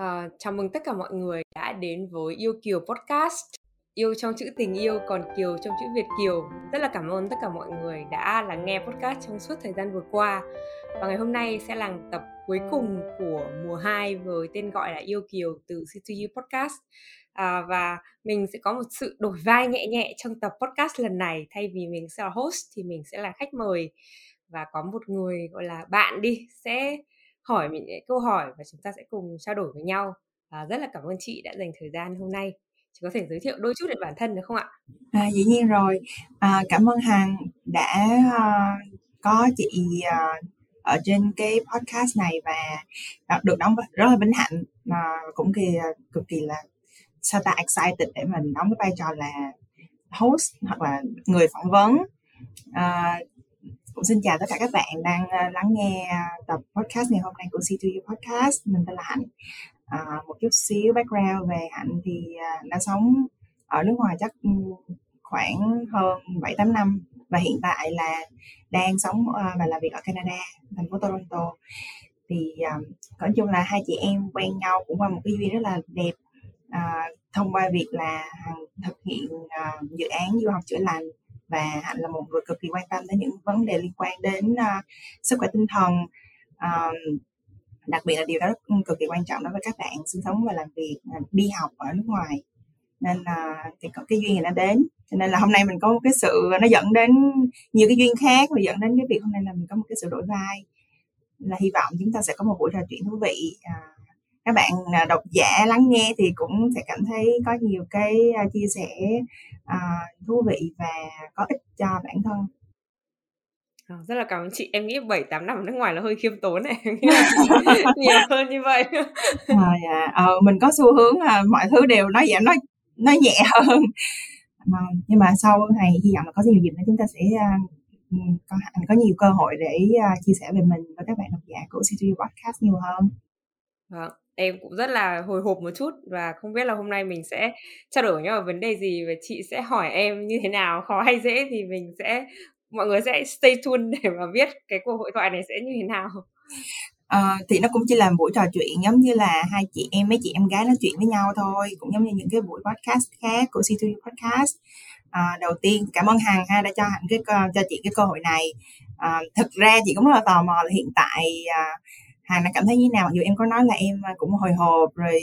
Uh, chào mừng tất cả mọi người đã đến với Yêu Kiều Podcast. Yêu trong chữ tình yêu còn Kiều trong chữ Việt Kiều. Rất là cảm ơn tất cả mọi người đã lắng nghe podcast trong suốt thời gian vừa qua. Và ngày hôm nay sẽ là tập cuối cùng của mùa 2 với tên gọi là Yêu Kiều từ C2U Podcast. À, Và mình sẽ có một sự đổi vai nhẹ nhẹ trong tập podcast lần này. Thay vì mình sẽ là host thì mình sẽ là khách mời. Và có một người gọi là bạn đi sẽ hỏi mình những câu hỏi và chúng ta sẽ cùng trao đổi với nhau. À, rất là cảm ơn chị đã dành thời gian hôm nay. Chị có thể giới thiệu đôi chút về bản thân được không ạ? À, dĩ nhiên rồi. À, cảm ơn hằng đã uh, có chị uh, ở trên cái podcast này và được đóng rất là vinh hạnh mà cũng kỳ ờ, cực kỳ là sao ta excited để mình đóng cái vai trò là host hoặc là người phỏng vấn. À, cũng xin chào tất cả các bạn đang uh, lắng nghe ờ, tập podcast ngày hôm nay của C2U Podcast. Mình tên là Hạnh. À, một chút xíu background về Hạnh thì uh, đã sống ở nước ngoài chắc khoảng hơn 7-8 năm và hiện tại là đang sống uh, và làm việc ở Canada, thành phố Toronto. Thì uh, nói chung là hai chị em quen nhau cũng qua một cái duyên rất là đẹp uh, thông qua việc là thực hiện uh, dự án du học chữa lành và hạnh là một người cực kỳ quan tâm đến những vấn đề liên quan đến uh, sức khỏe tinh thần. Uh, đặc biệt là điều đó cực kỳ quan trọng đối với các bạn sinh sống và làm việc à, đi học ở nước ngoài. Nên uh, thì có cái duyên này nó đến. Cho nên là hôm nay mình có một cái sự nó dẫn đến nhiều cái duyên khác và dẫn đến cái việc hôm nay là mình có một cái sự đổi vai. Là hy vọng chúng ta sẽ có một buổi trò chuyện thú vị uh, các bạn à, độc giả lắng nghe thì cũng sẽ cảm thấy có nhiều cái à, chia sẻ uh, thú vị và có ích cho bản thân. À, rất là cảm ơn chị. Em nghĩ 7 8 năm ở nước ngoài là hơi khiêm tốn này. Nhiều hơn như vậy. À, dạ. ờ, mình có xu hướng là mọi thứ đều nói giảm nói nói nhẹ hơn. Mà, nhưng mà sau này hy vọng là có nhiều dịp nữa chúng ta sẽ uh, có có nhiều cơ hội để chia sẻ về mình với các bạn độc giả của City Podcast nhiều hơn. Vâng em cũng rất là hồi hộp một chút và không biết là hôm nay mình sẽ trao đổi với nhau về vấn đề gì và chị sẽ hỏi em như thế nào. Khó hay dễ thì mình sẽ mọi người sẽ stay tuned để mà biết cái cuộc hội thoại này sẽ như thế nào. À, thì nó cũng chỉ là buổi trò chuyện giống như là hai chị em mấy chị em gái nói chuyện với nhau thôi cũng giống như những cái buổi podcast khác của C2U podcast. À, đầu tiên cảm ơn Hằng ha đã cho Hạnh cái cho chị cái cơ hội này. Ờ, à, thực ra chị cũng rất là tò mò là hiện tại à, Hằng đã cảm thấy như thế nào? Mặc dù em có nói là em à, cũng hồi hộp rồi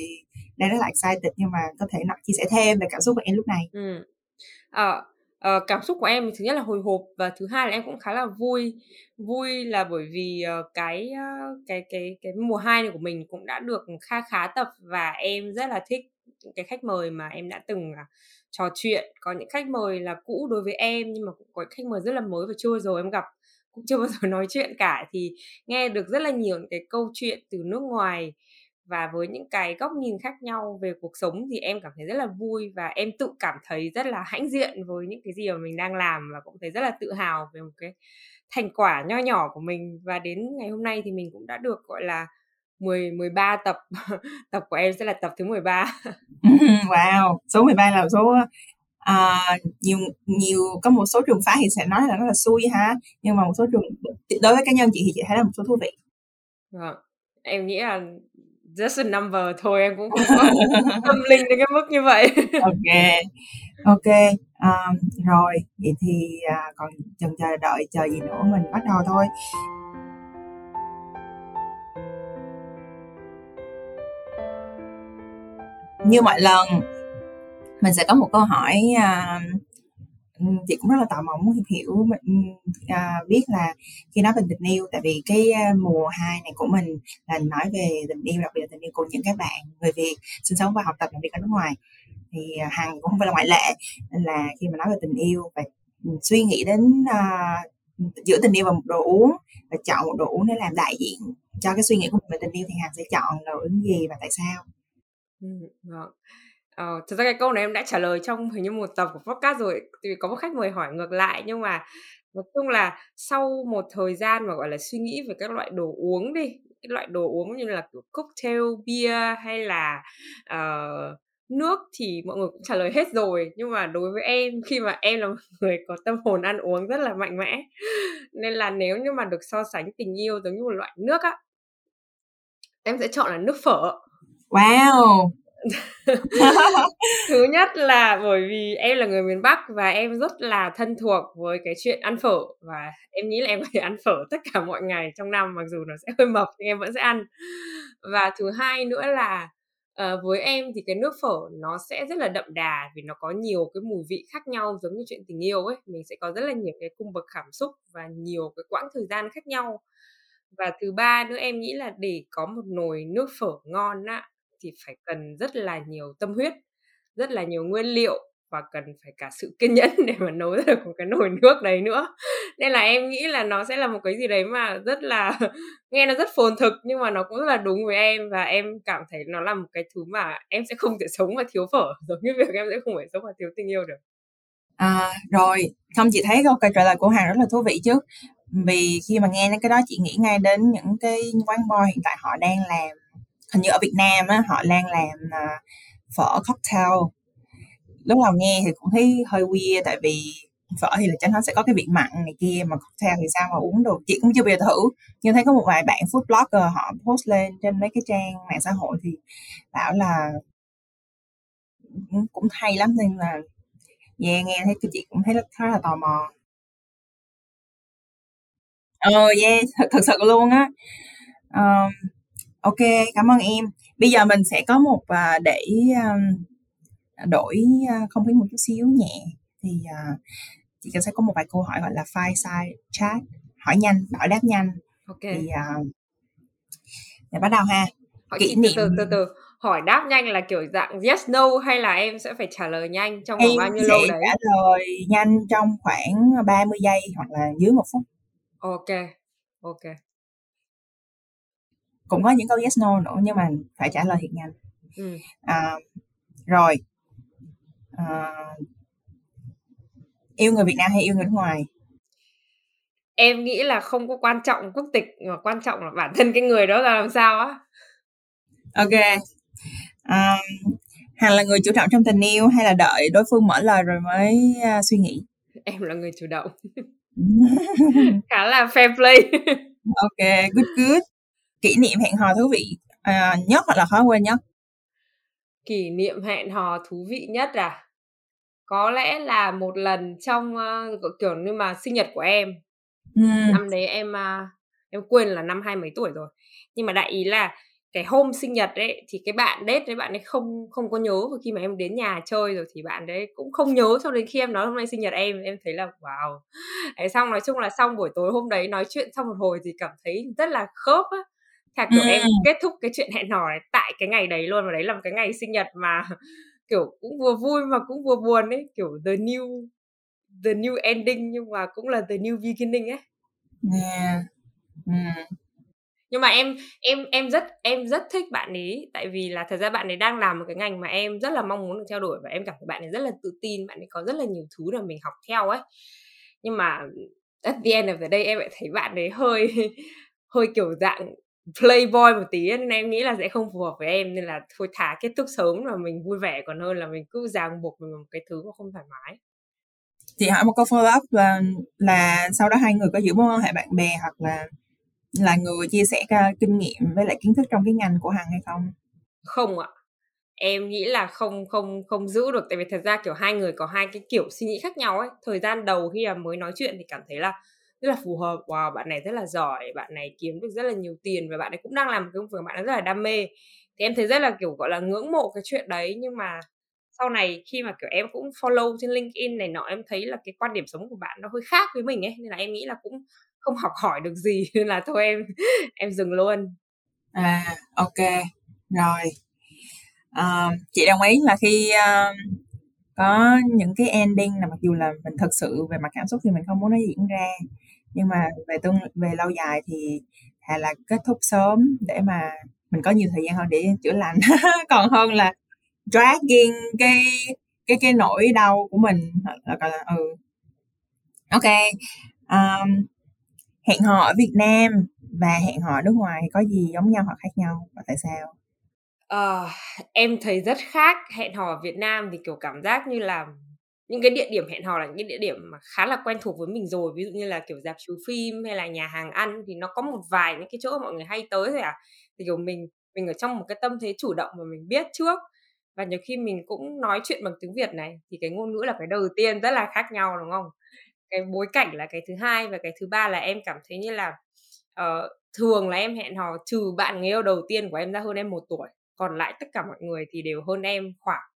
đang rất là excited nhưng mà có thể nói chia sẻ thêm về cảm xúc của em lúc này. Ừ. à, à, cảm xúc của em thứ nhất là hồi hộp và thứ hai là em cũng khá là vui. Vui là bởi vì uh, cái uh, cái cái cái mùa hai này của mình cũng đã được kha khá tập và em rất là thích những cái khách mời mà em đã từng uh, trò chuyện. Có những khách mời là cũ đối với em nhưng mà cũng có khách mời rất là mới và chưa rồi em gặp cũng chưa bao giờ nói chuyện cả thì nghe được rất là nhiều những cái câu chuyện từ nước ngoài và với những cái góc nhìn khác nhau về cuộc sống thì em cảm thấy rất là vui và em tự cảm thấy rất là hãnh diện với những cái gì mà mình đang làm và cũng thấy rất là tự hào về một cái thành quả nho nhỏ của mình và đến ngày hôm nay thì mình cũng đã được gọi là 10 13 tập tập của em sẽ là tập thứ 13. wow, số 13 là số à, nhiều nhiều có một số trường phái thì sẽ nói là nó là xui ha nhưng mà một số trường đối với cá nhân chị thì chị thấy là một số thú vị. Vâng em nghĩ là just a number thôi em cũng không có tâm linh đến cái mức như vậy. Ok ok um, rồi vậy thì uh, còn chần chờ đợi chờ gì nữa mình bắt đầu thôi. Như mọi lần mình sẽ có một câu hỏi à, chị cũng rất là tò mò muốn hiểu à, biết là khi nói về tình yêu tại vì cái à, mùa 2 này của mình là nói về tình yêu đặc biệt là tình yêu của những cái bạn người Việt sinh sống và học tập làm việc ở nước ngoài. Thì à, hằng cũng không phải là ngoại lệ nên là khi mà nói về tình yêu và suy nghĩ đến à, giữa tình yêu và một đồ uống và chọn một đồ uống để làm đại diện cho cái suy nghĩ của mình về tình yêu thì hằng sẽ chọn đồ uống gì và tại sao? Ừ, Ờ, thực ra cái câu này em đã trả lời trong hình như một tập của podcast rồi vì có một khách mời hỏi ngược lại nhưng mà nói chung là sau một thời gian mà gọi là suy nghĩ về các loại đồ uống đi cái loại đồ uống như là kiểu cocktail bia hay là uh, nước thì mọi người cũng trả lời hết rồi nhưng mà đối với em khi mà em là một người có tâm hồn ăn uống rất là mạnh mẽ nên là nếu như mà được so sánh tình yêu giống như một loại nước á em sẽ chọn là nước phở Wow! Thứ nhất là bởi vì em là người miền Bắc và em rất là thân thuộc với cái chuyện ăn phở và em nghĩ là em có thể ăn phở tất cả mọi ngày trong năm mặc dù nó sẽ hơi mập nhưng em vẫn sẽ ăn. Và thứ hai nữa là uh, với em thì cái nước phở nó sẽ rất là đậm đà vì nó có nhiều cái mùi vị khác nhau giống như chuyện tình yêu ấy mình sẽ có rất là nhiều cái cung bậc cảm xúc và nhiều cái quãng thời gian khác nhau và thứ ba nữa em nghĩ là để có một nồi nước phở ngon á thì phải cần rất là nhiều tâm huyết rất là nhiều nguyên liệu và cần phải cả sự kiên nhẫn để mà nấu ra được một cái nồi nước đấy nữa. Nên là em nghĩ là nó sẽ là một cái gì đấy mà rất là nghe nó rất phồn thực nhưng mà nó cũng rất là đúng với em và em cảm thấy nó là một cái thứ mà em sẽ không thể sống mà thiếu phở. Giống như việc em sẽ không thể sống mà thiếu tình yêu được. À, rồi. Không chị thấy câu trả lời của hàng rất là thú vị chứ. Vì khi mà nghe đến cái đó chị nghĩ ngay đến những cái quán bar hiện tại họ đang làm hình như ở Việt Nam á họ đang làm uh, phở cocktail. Lúc đầu nghe thì cũng thấy hơi weird tại vì phở thì là chắc nó sẽ có cái vị mặn này kia mà cocktail thì sao mà uống được? Chị cũng chưa bao giờ thử nhưng thấy có một vài bạn food blogger họ post lên trên mấy cái trang mạng xã hội thì bảo là cũng hay lắm nên là yeah, nghe thấy chị cũng thấy rất khá là tò mò. Ờ yeah thật, thật sự luôn á. Um, ok cảm ơn em. Bây giờ mình sẽ có một uh, để um, đổi uh, không khí một chút xíu nhẹ. Thì uh, chị sẽ có một vài câu hỏi gọi là fireside chat. Hỏi nhanh hỏi đáp nhanh. Ok. Thì uh, để bắt đầu ha. Hỏi kỷ niệm từ, từ từ hỏi đáp nhanh là kiểu dạng yes no hay là em sẽ phải trả lời nhanh trong vòng bao nhiêu lâu đấy? trả lời nhanh trong khoảng 30 giây hoặc là dưới một phút. Ok ok cũng có những câu yes no nữa nhưng mà phải trả lời thiệt nhanh ừ. à, rồi. À, yêu người Việt Nam hay yêu người nước ngoài? Em nghĩ là không có quan trọng quốc tịch mà quan trọng là bản thân cái người đó là làm sao á. Ok. Um, Hằng là người chủ động trong tình yêu hay là đợi đối phương mở lời rồi mới uh, suy nghĩ? Em là người chủ động. Khá là fair play. Ok good good kỷ niệm hẹn hò thú vị uh, nhất hoặc là khó quên nhất? Kỷ niệm hẹn hò thú vị nhất à? Có lẽ là một lần trong uh, kiểu như mà sinh nhật của em. Ừ. năm đấy em uh, em quên là năm hai mấy tuổi rồi. Nhưng mà đại ý là cái hôm sinh nhật đấy thì cái bạn đết đấy bạn ấy không không có nhớ và khi mà em đến nhà chơi rồi thì bạn đấy cũng không nhớ cho đến khi em nói hôm nay sinh nhật em em thấy là wow. Đấy, xong nói chung là xong buổi tối hôm đấy nói chuyện xong một hồi thì cảm thấy rất là khớp á Thà kiểu ừ. em kết thúc cái chuyện hẹn hò này tại cái ngày đấy luôn và đấy là một cái ngày sinh nhật mà kiểu cũng vừa vui mà cũng vừa buồn ấy kiểu the new the new ending nhưng mà cũng là the new beginning ấy yeah. mm. nhưng mà em em em rất em rất thích bạn ấy tại vì là thật ra bạn ấy đang làm một cái ngành mà em rất là mong muốn được theo đuổi và em cảm thấy bạn ấy rất là tự tin bạn ấy có rất là nhiều thứ để mình học theo ấy nhưng mà at the end of the day em lại thấy bạn ấy hơi hơi kiểu dạng playboy một tí nên em nghĩ là sẽ không phù hợp với em nên là thôi thả kết thúc sớm là mình vui vẻ còn hơn là mình cứ ràng buộc mình một cái thứ mà không thoải mái. Chị hỏi một câu follow up là là sau đó hai người có giữ mối quan hệ bạn bè hoặc là là người chia sẻ kinh nghiệm với lại kiến thức trong cái ngành của hằng hay không? Không ạ. Em nghĩ là không không không giữ được tại vì thật ra kiểu hai người có hai cái kiểu suy nghĩ khác nhau ấy. Thời gian đầu khi mà mới nói chuyện thì cảm thấy là rất là phù hợp. Wow bạn này rất là giỏi bạn này kiếm được rất là nhiều tiền và bạn ấy cũng đang làm cái công việc bạn ấy rất là đam mê. Thì em thấy rất là kiểu gọi là ngưỡng mộ cái chuyện đấy. Nhưng mà sau này khi mà kiểu em cũng follow trên LinkedIn này nọ em thấy là cái quan điểm sống của bạn nó hơi khác với mình ấy nên là em nghĩ là cũng không học hỏi được gì. Nên là thôi em em dừng luôn. À ok. Rồi. À, chị đồng ý là khi uh, có những cái ending là mặc dù là mình thật sự về mặt cảm xúc thì mình không muốn nó diễn ra nhưng mà về tương về lâu dài thì thà là kết thúc sớm để mà mình có nhiều thời gian hơn để chữa lành. Còn hơn là dragging cái cái cái nỗi đau của mình là gọi là ừ. Ok um, hẹn hò ở Việt Nam và hẹn hò ở nước ngoài có gì giống nhau hoặc khác nhau và tại sao? Uh, em thấy rất khác hẹn hò ở Việt Nam thì kiểu cảm giác như là những cái địa điểm hẹn hò là những cái địa điểm mà khá là quen thuộc với mình rồi. Ví dụ như là kiểu dạp chiếu phim hay là nhà hàng ăn thì nó có một vài những cái chỗ mọi người hay tới rồi à. Thì kiểu mình mình ở trong một cái tâm thế chủ động mà mình biết trước. Và nhiều khi mình cũng nói chuyện bằng tiếng Việt này thì cái ngôn ngữ là cái đầu tiên rất là khác nhau đúng không? Cái bối cảnh là cái thứ hai và cái thứ ba là em cảm thấy như là uh, thường là em hẹn hò trừ bạn người yêu đầu tiên của em ra hơn em một tuổi. Còn lại tất cả mọi người thì đều hơn em khoảng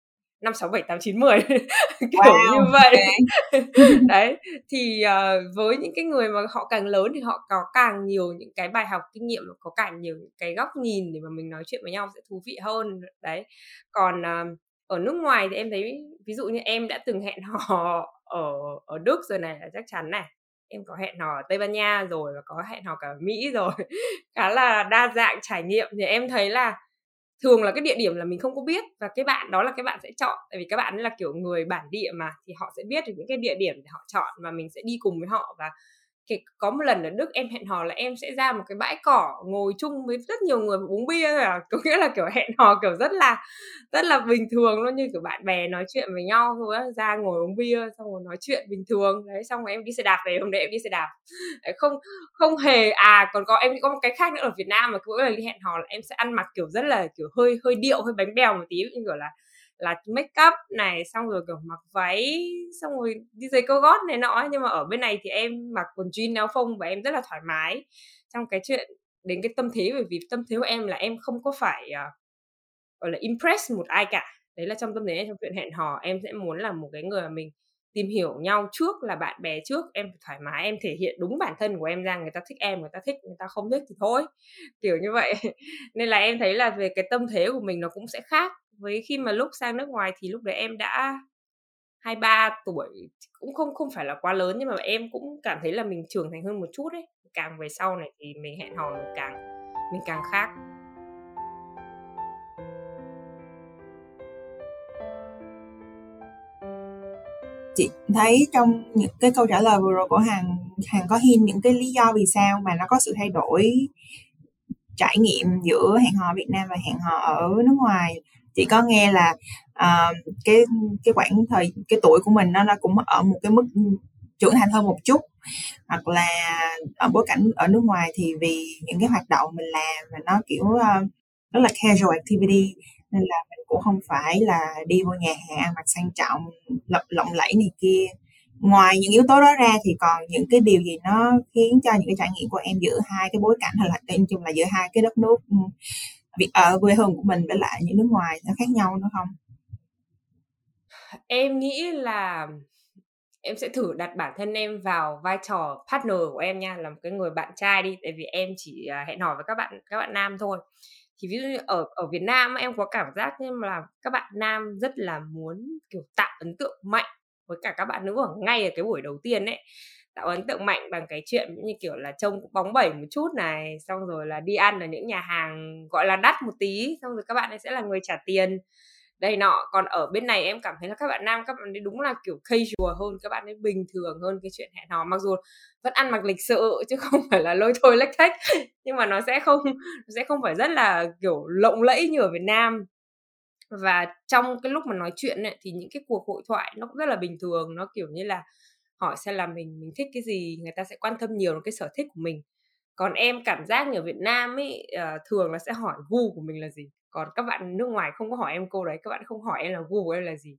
năm sáu bảy tám chín mười. Kiểu wow, như vậy. Okay. đấy thì uh, với những cái người mà họ càng lớn thì họ có càng nhiều những cái bài học kinh nghiệm có càng nhiều những cái góc nhìn để mà mình nói chuyện với nhau sẽ thú vị hơn. Đấy còn uh, ở nước ngoài thì em thấy ví dụ như em đã từng hẹn hò ở ở Đức rồi này là chắc chắn này em có hẹn hò ở Tây Ban Nha rồi và có hẹn hò cả ở Mỹ rồi. Khá là đa dạng trải nghiệm. Thì em thấy là thường là cái địa điểm là mình không có biết và cái bạn, đó là cái bạn sẽ chọn. Tại vì các bạn là kiểu người bản địa mà, thì họ sẽ biết được những cái địa điểm để họ chọn và mình sẽ đi cùng với họ và có một lần ở Đức em hẹn hò là em sẽ ra một cái bãi cỏ ngồi chung với rất nhiều người uống bia là có nghĩa là kiểu hẹn hò kiểu rất là rất là bình thường luôn như kiểu bạn bè nói chuyện với nhau thôi á. Ra ngồi uống bia xong rồi nói chuyện bình thường. Đấy xong rồi em đi xe đạp về hôm đấy em đi xe đạp. Đấy, không không hề à còn có em có một cái khác nữa ở Việt Nam mà mỗi lần đi hẹn hò là em sẽ ăn mặc kiểu rất là kiểu hơi hơi điệu hơi bánh bèo một tí. Như kiểu là là make up này xong rồi kiểu mặc váy xong rồi đi giày cao gót này nọ nhưng mà ở bên này thì em mặc quần jean áo phông và em rất là thoải mái. Trong cái chuyện đến cái tâm thế bởi vì tâm thế của em là em không có phải uh, gọi là impress một ai cả. Đấy là trong tâm thế trong chuyện hẹn hò em sẽ muốn là một cái người mà mình tìm hiểu nhau trước là bạn bè trước, em thoải mái, em thể hiện đúng bản thân của em ra, người ta thích em, người ta thích, người ta không thích thì thôi. Kiểu như vậy. Nên là em thấy là về cái tâm thế của mình nó cũng sẽ khác. Với khi mà lúc sang nước ngoài thì lúc đấy em đã 23 tuổi, cũng không không phải là quá lớn, nhưng mà em cũng cảm thấy là mình trưởng thành hơn một chút ấy. Càng về sau này thì mình hẹn hò mình càng mình càng khác. Chị thấy trong những cái câu trả lời vừa rồi của hàng hàng có hin những cái lý do vì sao mà nó có sự thay đổi trải nghiệm giữa hẹn hò Việt Nam và hẹn hò ở nước ngoài? Chị có nghe là uh, cái cái khoảng thời cái tuổi của mình nó nó cũng ở một cái mức trưởng thành hơn một chút hoặc là ở bối cảnh ở nước ngoài thì vì những cái hoạt động mình làm mà nó kiểu uh, rất là casual activity nên là mình cũng không phải là đi vô nhà hàng ăn mặc sang trọng, lộng lộng lẫy này kia. Ngoài những yếu tố đó ra thì còn những cái điều gì nó khiến cho những cái trải nghiệm của em giữa hai cái bối cảnh hay là nói chung là giữa hai cái đất nước ừ, việc ở ờ, quê hương của mình với lại những nước ngoài nó khác nhau nữa không? Em nghĩ là em sẽ thử đặt bản thân em vào vai trò partner của em nha, là một cái người bạn trai đi. Tại vì em chỉ à, hẹn hò với các bạn các bạn nam thôi thì ví dụ như ở ở Việt Nam em có cảm giác như là các bạn nam rất là muốn, kiểu, tạo ấn tượng mạnh với cả các bạn nữ ở ngay ở cái buổi đầu tiên ấy. Tạo ấn tượng mạnh bằng cái chuyện như kiểu là trông cũng bóng bẩy một chút này, xong rồi là đi ăn ở những nhà hàng, gọi là, đắt một tí, xong rồi các bạn ấy sẽ là người trả tiền đây nọ còn ở bên này em cảm thấy là các bạn nam các bạn ấy đúng là kiểu casual hơn các bạn ấy bình thường hơn cái chuyện hẹn hò. Mặc dù vẫn ăn mặc lịch sự chứ không phải là lôi thôi lách thách. Nhưng mà nó sẽ không nó sẽ không phải rất là kiểu lộng lẫy như ở Việt Nam. Và trong cái lúc mà nói chuyện ấy, thì những cái cuộc hội thoại nó cũng rất là bình thường. Nó kiểu như là hỏi xem là mình mình thích cái gì người ta sẽ quan tâm nhiều đến cái sở thích của mình còn em cảm giác như ở Việt Nam ấy uh, thường là sẽ hỏi gu của mình là gì? Còn các bạn nước ngoài không có hỏi em câu đấy các bạn không hỏi em là gu của em là gì?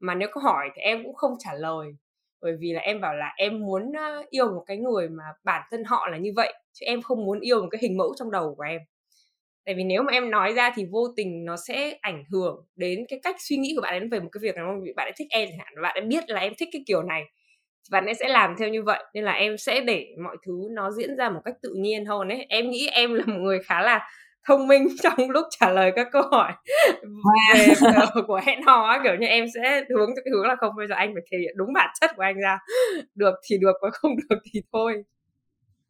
Mà nếu có hỏi thì em cũng không trả lời bởi vì là em bảo là em muốn yêu một cái người mà bản thân họ là như vậy chứ em không muốn yêu một cái hình mẫu trong đầu của em. Tại vì nếu mà em nói ra thì vô tình nó sẽ ảnh hưởng đến cái cách suy nghĩ của bạn ấy về một cái việc nào bạn ấy thích em chẳng hạn bạn ấy biết là em thích cái kiểu này bạn ấy sẽ làm theo như vậy nên là em sẽ để mọi thứ nó diễn ra một cách tự nhiên hơn ấy. Em nghĩ em là một người khá là thông minh trong lúc trả lời các câu hỏi về của hẹn hò kiểu như em sẽ hướng cho cái hướng là không bây giờ anh phải thể hiện đúng bản chất của anh ra. Được thì được và không được thì thôi.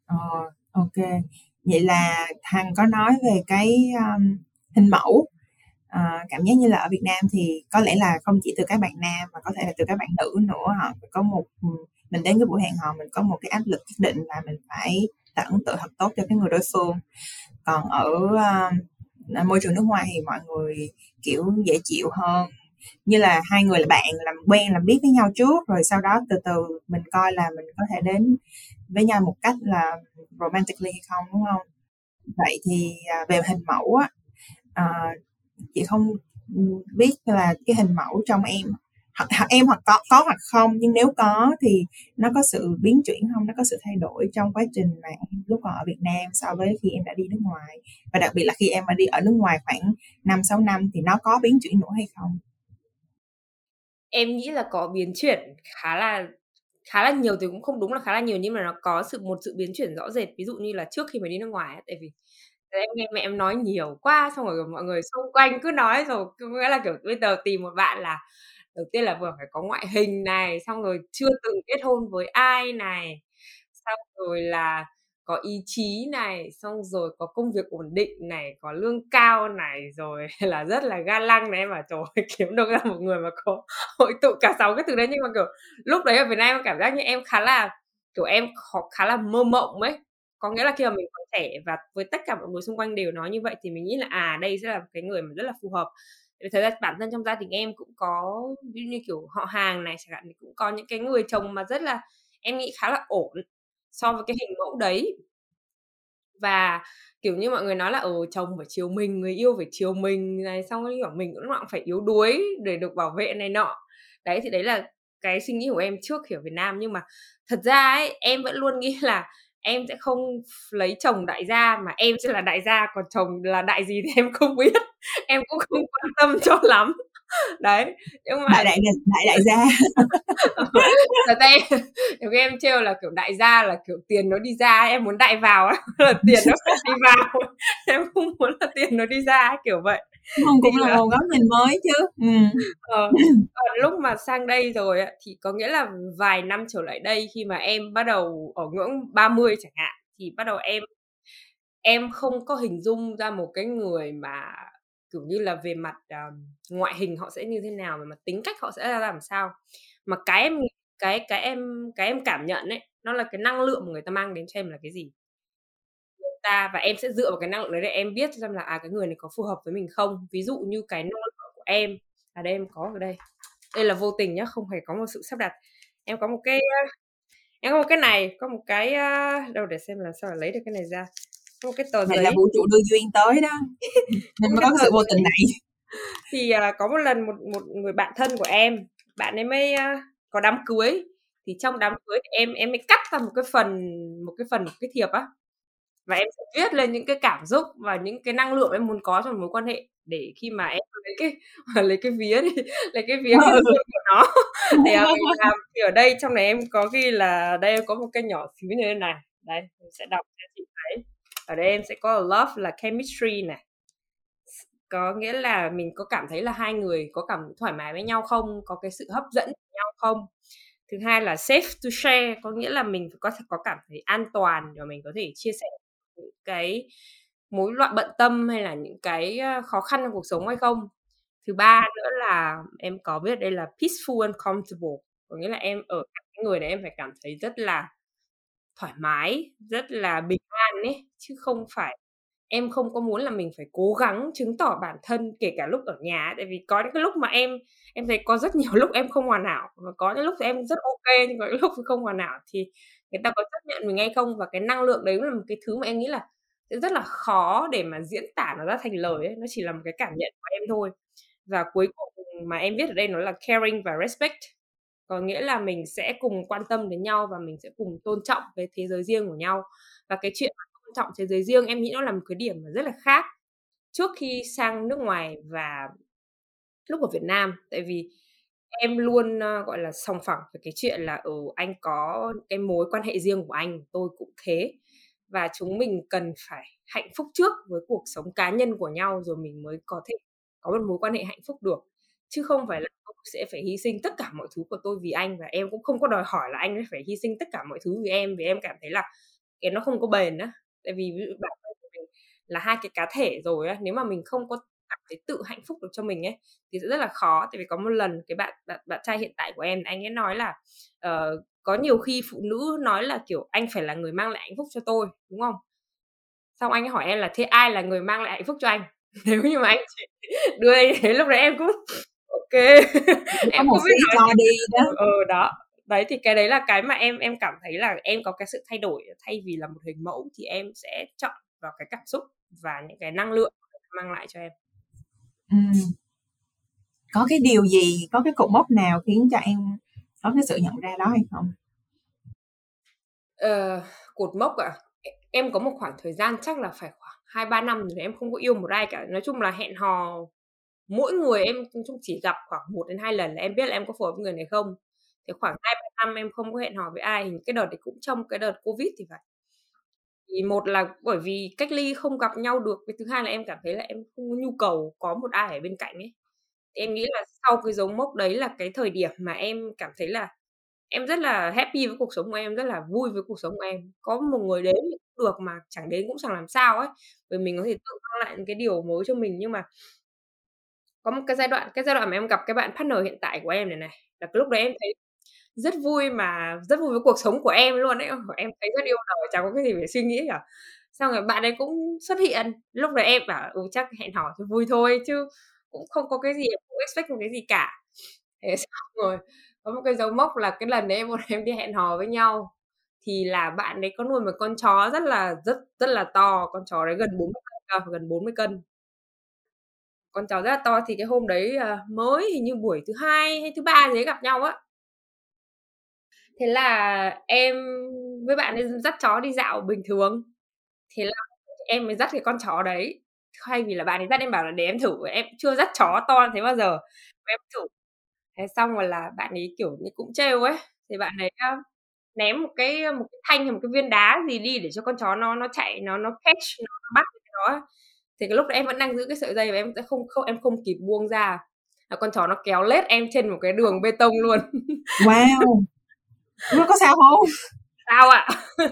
Ờ ok. Vậy là thằng có nói về cái um, hình mẫu Ờ, cảm giác như là ở Việt Nam thì có lẽ là không chỉ từ các bạn nam mà có thể là từ các bạn nữ nữa họ có một mình đến cái buổi hẹn hò mình có một cái áp lực nhất định là mình phải tạo ấn tượng thật tốt cho cái người đối phương. Còn ở uh, môi trường nước ngoài thì mọi người kiểu dễ chịu hơn. Như là hai người là bạn làm quen làm biết với nhau trước rồi sau đó từ từ mình coi là mình có thể đến với nhau một cách là romantically hay không đúng không? Vậy thì uh, về hình mẫu á uh, chị không biết là cái hình mẫu trong em. Hoặc, hoặc em hoặc có có hoặc không nhưng nếu có thì nó có sự biến chuyển không? Nó có sự thay đổi trong quá trình mà em lúc còn ở Việt Nam so với khi em đã đi nước ngoài? Và đặc biệt là khi em đã đi ở nước ngoài khoảng 5 6 năm thì nó có biến chuyển nữa hay không? Em nghĩ là có biến chuyển khá là khá là nhiều thì cũng không đúng là khá là nhiều nhưng mà nó có sự một sự biến chuyển rõ rệt. Ví dụ như là trước khi mà đi nước ngoài tại vì em nghe mẹ em nói nhiều quá, xong rồi mọi người xung quanh cứ nói rồi nghĩa là, kiểu, bây giờ tìm một bạn là đầu tiên là vừa phải có ngoại hình này, xong rồi chưa từng kết hôn với ai này, xong rồi là có ý chí này, xong rồi có công việc ổn định này, có lương cao này, rồi là rất là ga lăng này. Mà trời kiếm được ra một người mà có hội tụ cả sáu cái từ đấy. Nhưng mà, kiểu, lúc đấy ở Việt Nam em cảm giác như em khá là, kiểu, em khá là mơ mộng ấy có nghĩa là khi mà mình còn trẻ và với tất cả mọi người xung quanh đều nói như vậy thì mình nghĩ là à đây sẽ là cái người mà rất là phù hợp. Thời gian bản thân trong gia đình em cũng có, ví dụ như kiểu họ hàng này, chẳng hạn, thì cũng có những cái người chồng mà rất là, em nghĩ khá là ổn so với cái hình mẫu đấy. Và kiểu như mọi người nói là ở chồng phải chiều mình, người yêu phải chiều mình này, xong rồi kiểu mình cũng lúc phải yếu đuối để được bảo vệ này nọ. Đấy, thì đấy là cái suy nghĩ của em trước khi ở Việt Nam. Nhưng mà thật ra ấy, em vẫn luôn nghĩ là em sẽ không lấy chồng đại gia, mà em sẽ là đại gia, còn chồng là đại gì thì em không biết. Em cũng không quan tâm cho lắm đấy nhưng mà đại đại đại, đại gia. Thật đây nếu em trêu là kiểu đại gia là kiểu tiền nó đi ra em muốn đại vào là tiền nó phải đi vào. Em không muốn là tiền nó đi ra kiểu vậy. Không cũng là một góc nhìn mới chứ. Ừ. ờ, còn lúc mà sang đây rồi thì có nghĩa là vài năm trở lại đây khi mà em bắt đầu ở ngưỡng 30 chẳng hạn thì bắt đầu em em không có hình dung ra một cái người mà kiểu như là về mặt um, ngoại hình họ sẽ như thế nào về mặt tính cách họ sẽ ra làm sao. Mà cái em cái cái em cái em cảm nhận ấy nó là cái năng lượng mà người ta mang đến cho em là cái gì? Người ta và em sẽ dựa vào cái năng lượng đấy để em biết xem là à cái người này có phù hợp với mình không? Ví dụ như cái năng lượng của em. À đây em có ở đây. Đây là vô tình nhá không hề có một sự sắp đặt. Em có một cái ờ, em có một cái này có một cái ờ, đâu để xem làm sao lấy được cái này ra một cái tờ giấy. là vũ trụ đưa duyên tới đó. Nên mới có sự vô tình này. Thì uh, có một lần một một người bạn thân của em bạn ấy mới uh, có đám cưới. Thì trong đám cưới thì em em mới cắt ra một cái phần một cái phần một cái thiệp á. Và em sẽ viết lên những cái cảm xúc và những cái năng lượng em muốn có trong mối quan hệ để khi mà em lấy cái lấy cái vía đi lấy cái vía cái của nó. Thì uh, mình làm thì ở đây trong này em có ghi là đây em có một cái nhỏ xíu như thế này. Đây mình sẽ đọc cho chị thấy ở đây em sẽ có love là chemistry này có nghĩa là mình có cảm thấy là hai người có cảm thoải mái với nhau không? Có cái sự hấp dẫn với nhau không? Thứ hai là safe to share, có nghĩa là mình có có cảm thấy an toàn và mình có thể chia sẻ những cái mối loạn bận tâm hay là những cái ờ, khó khăn trong cuộc sống hay không? Thứ ba nữa là em có biết đây là peaceful and comfortable, có nghĩa là em ở người này em phải cảm thấy rất là thoải mái, rất là bình an ấy, chứ không phải em không có muốn là mình phải cố gắng chứng tỏ bản thân kể cả lúc ở nhà tại vì có những cái lúc mà em em thấy có rất nhiều lúc em không hoàn hảo và có những lúc thì em rất ok, nhưng có những lúc không hoàn hảo thì người ta có chấp nhận mình hay không? Và cái năng lượng đấy là một cái thứ mà em nghĩ là sẽ rất là khó để mà diễn tả nó ra thành lời ấy. nó chỉ là một cái cảm nhận của em thôi. Và cuối cùng mà em viết ở đây nó là caring và respect có nghĩa là mình sẽ cùng quan tâm đến nhau và mình sẽ cùng tôn trọng cái thế giới riêng của nhau. Và cái chuyện tôn trọng thế giới riêng em nghĩ nó là một cái điểm mà rất là khác trước khi sang nước ngoài và lúc ở Việt Nam. Tại vì em luôn uh, gọi là sòng phẳng về cái chuyện là ở ừ, anh có cái mối quan hệ riêng của anh tôi cũng thế. Và chúng mình cần phải hạnh phúc trước với cuộc sống cá nhân của nhau rồi mình mới có thể có một mối quan hệ hạnh phúc được chứ không phải là tôi sẽ phải hy sinh tất cả mọi thứ của tôi vì anh và em cũng không có đòi hỏi là anh phải hy sinh tất cả mọi thứ vì em vì em cảm thấy là cái nó không có bền á. Tại vì ví dụ bản thân của mình là hai cái cá thể rồi á nếu mà mình không có cảm thấy tự hạnh phúc được cho mình ấy thì sẽ rất là khó. Tại vì có một lần cái bạn bạn, bạn trai hiện tại của em anh ấy nói là uh, có nhiều khi phụ nữ nói là kiểu anh phải là người mang lại hạnh phúc cho tôi đúng không? Xong anh ấy hỏi em là thế ai là người mang lại hạnh phúc cho anh? Nếu như mà anh chỉ đưa anh thế lúc đấy em cũng ok em không biết nói cho đi đó ừ đó đấy thì cái đấy là cái mà em em cảm thấy là em có cái sự thay đổi thay vì là một hình mẫu thì em sẽ chọn vào cái cảm xúc và những cái năng lượng mang lại cho em Ừm. Có cái điều gì, có cái cột mốc nào khiến cho em có cái sự nhận ra đó hay không? Ờ, cột mốc à? Em có một khoảng thời gian chắc là phải khoảng 2-3 năm rồi em không có yêu một ai cả. Nói chung là hẹn hò mỗi người em chung chỉ gặp khoảng 1 đến 2 lần là em biết là em có phù hợp với người này không. Thì khoảng 2-3 năm em không có hẹn hò với ai, hình cái đợt đấy cũng trong cái đợt Covid thì phải. Thì một là bởi vì cách ly không gặp nhau được, thứ hai là em cảm thấy là em không có nhu cầu có một ai ở bên cạnh ấy. Thì em nghĩ là sau cái dấu mốc đấy là cái thời điểm mà em cảm thấy là em rất là happy với cuộc sống của em, rất là vui với cuộc sống của em. Có một người đến cũng được, mà chẳng đến cũng chẳng làm sao ấy, bởi mình có thể tự mang lại những cái điều mới cho mình. Nhưng mà có một cái giai đoạn cái giai đoạn mà em gặp cái bạn partner hiện tại của em này này, là cái lúc đấy em thấy rất vui mà rất vui với cuộc sống của em luôn ấy. Em thấy rất yêu đời, chẳng có cái gì phải suy nghĩ cả. Xong rồi bạn ấy cũng xuất hiện, lúc đấy em bảo: "Ừ, chắc hẹn hò cho vui thôi chứ cũng không có cái gì, không expect một cái gì cả." Thế xong rồi có một cái dấu mốc là cái lần đấy em bọn em đi hẹn hò với nhau, thì là bạn ấy có nuôi một con chó rất là rất rất là to, con chó đấy gần 40 cân à, gần 40 cân. Con chó rất là to thì cái hôm đấy, à, mới hình như buổi thứ Hai hay thứ Ba gì đấy gặp nhau á. Thế là em với bạn ấy dắt chó đi dạo bình thường, thế là em mới dắt cái con chó đấy, thay vì là bạn ấy dắt em bảo là để em thử, em chưa dắt chó to thế bao giờ, em thử. Thế xong rồi là bạn ấy, kiểu như, cũng trêu ấy, thì bạn ấy, ném một cái một cái thanh hay một cái viên đá gì đi để cho con chó nó nó chạy, nó nó catch, nó bắt nó. cái đó. Thì cái lúc đấy em vẫn đang giữ cái sợi dây và em sẽ không không em không kịp buông ra, là con chó nó kéo lết em trên một cái đường bê tông luôn. Wow! Nó có sao hông? Sao ạ?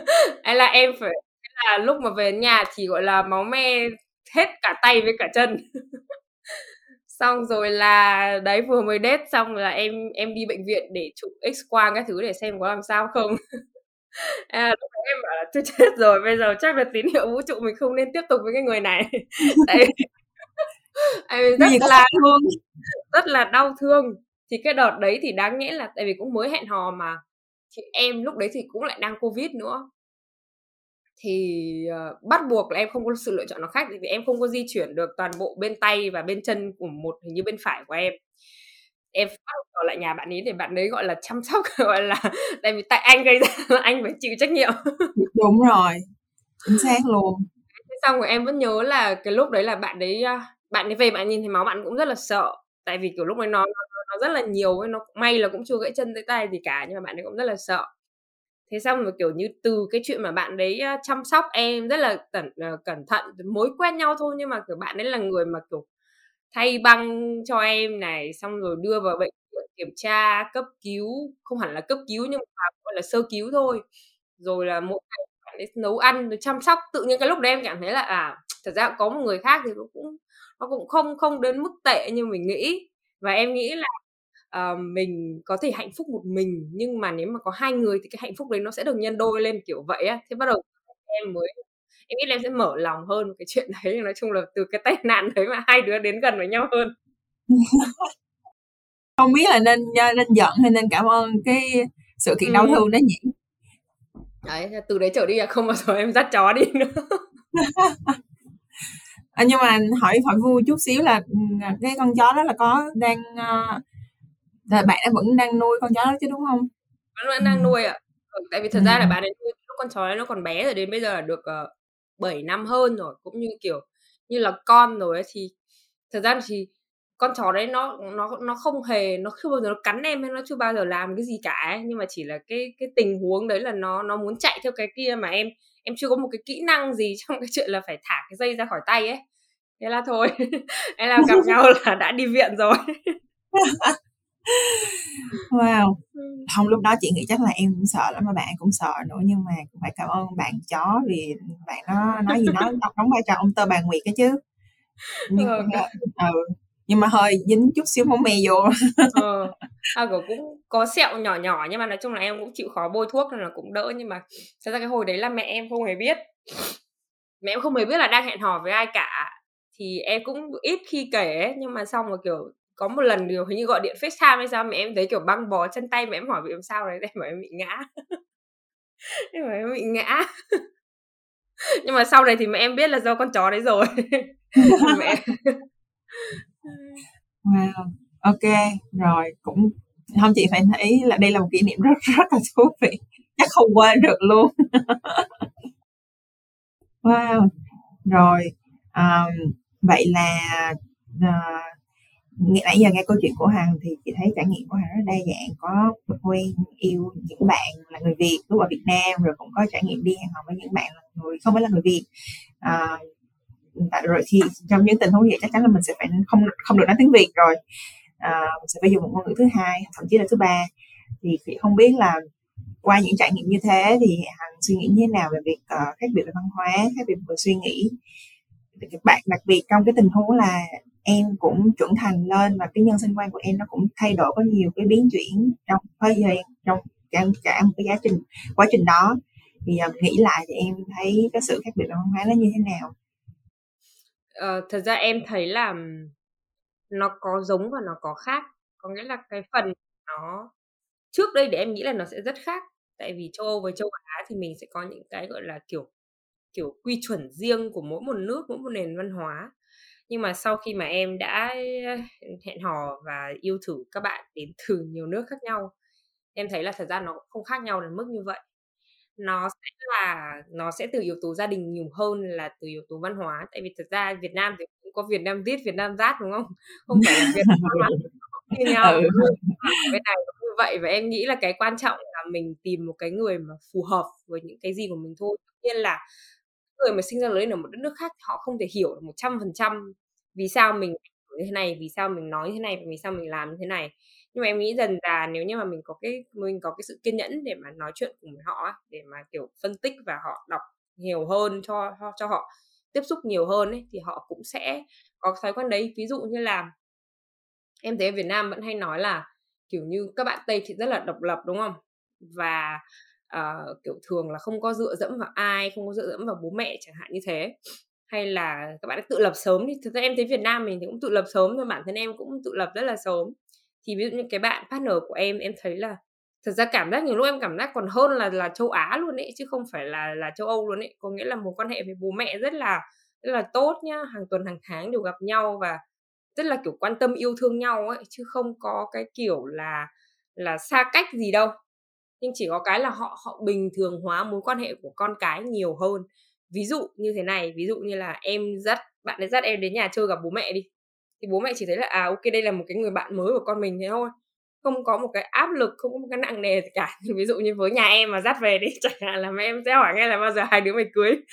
Thế là em phải là lúc mà về nhà thì, gọi là, máu me hết cả tay với cả chân. Xong rồi là đấy, vừa mới date xong là em em đi bệnh viện để chụp X-quang các thứ để xem có làm sao không. Là lúc đấy em bảo là "Thôi chết rồi, bây giờ chắc là tín hiệu vũ trụ mình không nên tiếp tục với cái người này." Tại vì rất là thương, rất là đau thương. Thì cái đợt đấy thì đáng nhẽ là tại vì cũng mới hẹn hò mà, thì em lúc đấy thì cũng lại đang Covid nữa. Thì, ờ, bắt buộc là em không có sự lựa chọn nào khác, vì em không có di chuyển được toàn bộ bên tay và bên chân của một hình như bên phải của em. Em bắt ở lại nhà bạn ấy để bạn ấy, gọi là, chăm sóc, gọi là tại vì tại anh gây ra anh phải chịu trách nhiệm. Đúng rồi, chính xác luôn. Thế xong rồi em vẫn nhớ là cái lúc đấy là bạn đấy, a, bạn ấy về bạn nhìn thấy máu bạn cũng rất là sợ, tại vì, kiểu, lúc đấy nó nó rất là nhiều ấy, nó may là cũng chưa gãy chân gãy tay gì cả, nhưng mà bạn ấy cũng rất là sợ. Thế xong rồi, kiểu như, từ cái chuyện mà bạn đấy, a, chăm sóc em rất là cẩn ờ, cẩn thận, mới quen nhau thôi nhưng mà, kiểu, bạn ấy là người mà, kiểu, thay băng cho em này, xong rồi đưa vào bệnh viện kiểm tra, cấp cứu, không hẳn là cấp cứu nhưng mà, gọi là, sơ cứu thôi. Rồi là mỗi ngày bạn ấy nấu ăn rồi chăm sóc, tự nhiên cái lúc đấy em cảm thấy là, à, thật ra có một người khác thì nó cũng nó cũng không không đến mức tệ như mình nghĩ. Và em nghĩ là, uh, mình có thể hạnh phúc một mình, nhưng mà nếu mà có hai người thì cái hạnh phúc đấy nó sẽ được nhân đôi lên, kiểu vậy á. Thế bắt đầu em mới em nghĩ là em sẽ mở lòng hơn cái chuyện đấy. Nói chung là từ cái tai nạn đấy mà hai đứa đến gần với nhau hơn. Không biết là nên, ơ, nên giận hay nên cảm ơn cái sự kiện đau Ừm. thương đó nhỉ? Đấy, từ đấy trở đi là không bao giờ em dắt chó đi nữa. À, nhưng mà hỏi hỏi vui chút xíu là, à, cái con chó đó là có đang, ơ là bạn vẫn đang nuôi con chó đó chứ, đúng hông? Vẫn vẫn đang Ừm. nuôi ạ. Ừ, tại vì thật ra là Ừm. bạn ấy nuôi con chó nó còn bé rồi đến bây giờ là được, ờ, 7 năm hơn rồi, cũng như, kiểu, như là con rồi ấy. Thì thật ra thì con chó đấy nó nó nó không hề nó chưa bao giờ nó cắn em hay nó chưa bao giờ làm cái gì cả ấy, nhưng mà chỉ là cái cái tình huống đấy là nó nó muốn chạy theo cái kia mà em em chưa có một cái kỹ năng gì trong cái chuyện là phải thả cái dây ra khỏi tay ấy. Thế là thôi, thế là gặp nhau là đã đi viện rồi. Wow! Ừm. Hông, lúc đó chị nghĩ chắc là em cũng sợ lắm mà bạn cũng sợ nữa, nhưng mà cũng phải cảm ơn bạn chó vì bạn đó nói gì nói đóng vai trò ông tơ bà nguyệt đó chứ. Nhưng mà ừ, nhưng mà hơi dính chút xíu máu me vô. Ờ, à, cũng có sẹo nhỏ nhỏ nhưng mà nói chung là em cũng chịu khó bôi thuốc nên là cũng đỡ. Nhưng mà thật ra cái hồi đấy là mẹ em không hề biết. Mẹ em không hề biết là đang hẹn hò với ai cả, thì em cũng ít khi kể ấy, nhưng mà xong rồi, kiểu, có một lần điều hình như gọi điện FaceTime hay sao, mẹ em thấy, kiểu, băng bó chân tay, mẹ em hỏi bị làm sao đấy, em bảo em bị ngã. Em bảo em bị ngã. Nhưng mà sau này thì mẹ em biết là do con chó đấy rồi. Mẹ wow ok rồi cũng không chị phải thấy là đây là một kỷ niệm rất rất là thú vị chắc không quên được luôn wow rồi um, vậy là uh, nãy giờ nghe câu chuyện của hằng thì chị thấy trải nghiệm của hằng rất đa dạng có quen yêu những bạn là người việt lúc ở việt nam rồi cũng có trải nghiệm đi hẹn hò với những bạn là người không phải là người việt. À, rồi thì trong những tình huống vậy chắc chắn là mình sẽ phải không không được nói tiếng việt rồi. À, mình sẽ phải dùng một ngôn ngữ thứ hai thậm chí là thứ ba. Thì không biết là qua những trải nghiệm như thế thì hằng suy nghĩ như thế nào về việc uh, khác biệt về văn hóa khác biệt về suy nghĩ bạn đặc biệt trong cái tình huống là em cũng trưởng thành lên và cái nhân sinh quan của em nó cũng thay đổi có nhiều cái biến chuyển trong thời gian trong cả, cả một cái giá trình quá trình đó. Thì uh, nghĩ lại thì em thấy cái sự khác biệt văn hóa nó như thế nào? Ờ, thật ra em thấy là nó có giống và nó có khác. Có nghĩa là cái phần nó trước đây để em nghĩ là nó sẽ rất khác. Tại vì châu Âu với châu Á thì mình sẽ có những cái gọi là kiểu kiểu quy chuẩn riêng của mỗi một nước mỗi một nền văn hóa. Nhưng mà sau khi mà em đã hẹn hò và yêu thử các bạn đến từ nhiều nước khác nhau em thấy là thật ra nó không khác nhau đến mức như vậy. Nó sẽ là nó sẽ từ yếu tố gia đình nhiều hơn là từ yếu tố văn hóa. Tại vì thật ra Việt Nam thì cũng có Việt Nam viết Việt Nam rát đúng không? Không phải là Việt Nam như nhau. Ừ. bên này cũng như vậy và em nghĩ là cái quan trọng là mình tìm một cái người mà phù hợp với những cái gì của mình thôi. Tất nhiên là người mà sinh ra lớn ở một đất nước khác họ không thể hiểu được một trăm phần trăm vì sao mình như thế này vì sao mình nói như thế này vì sao mình làm như thế này. Nhưng mà em nghĩ dần dà nếu như mà mình có cái mình có cái sự kiên nhẫn để mà nói chuyện cùng họ để mà kiểu phân tích và họ đọc nhiều hơn cho cho họ tiếp xúc nhiều hơn ấy, thì họ cũng sẽ có thói quen đấy. Ví dụ như là em thấy ở Việt Nam vẫn hay nói là kiểu như các bạn Tây thì rất là độc lập đúng không? Và uh, kiểu thường là không có dựa dẫm vào ai không có dựa dẫm vào bố mẹ chẳng hạn như thế. Hay là các bạn tự lập sớm thì thực ra em thấy Việt Nam mình thì cũng tự lập sớm thôi bản thân em cũng tự lập rất là sớm. Thì ví dụ như cái bạn partner của em em thấy là thật ra cảm giác nhiều lúc em cảm giác còn hơn là là châu Á luôn ấy chứ không phải là là châu Âu luôn ấy. Có nghĩa là một quan hệ với bố mẹ rất là rất là tốt nhá hàng tuần hàng tháng đều gặp nhau và rất là kiểu quan tâm yêu thương nhau ấy chứ không có cái kiểu là là xa cách gì đâu nhưng chỉ có cái là họ họ bình thường hóa mối quan hệ của con cái nhiều hơn. Ví dụ như thế này ví dụ như là em dắt bạn ấy dắt em đến nhà chơi gặp bố mẹ đi. Thì bố mẹ chỉ thấy là à ok đây là một cái người bạn mới của con mình thế thôi. Không có một cái áp lực không có một cái nặng nề gì cả. Ví dụ như với nhà em mà dắt về đi chẳng hạn là mẹ em sẽ hỏi nghe là bao giờ hai đứa mày cưới.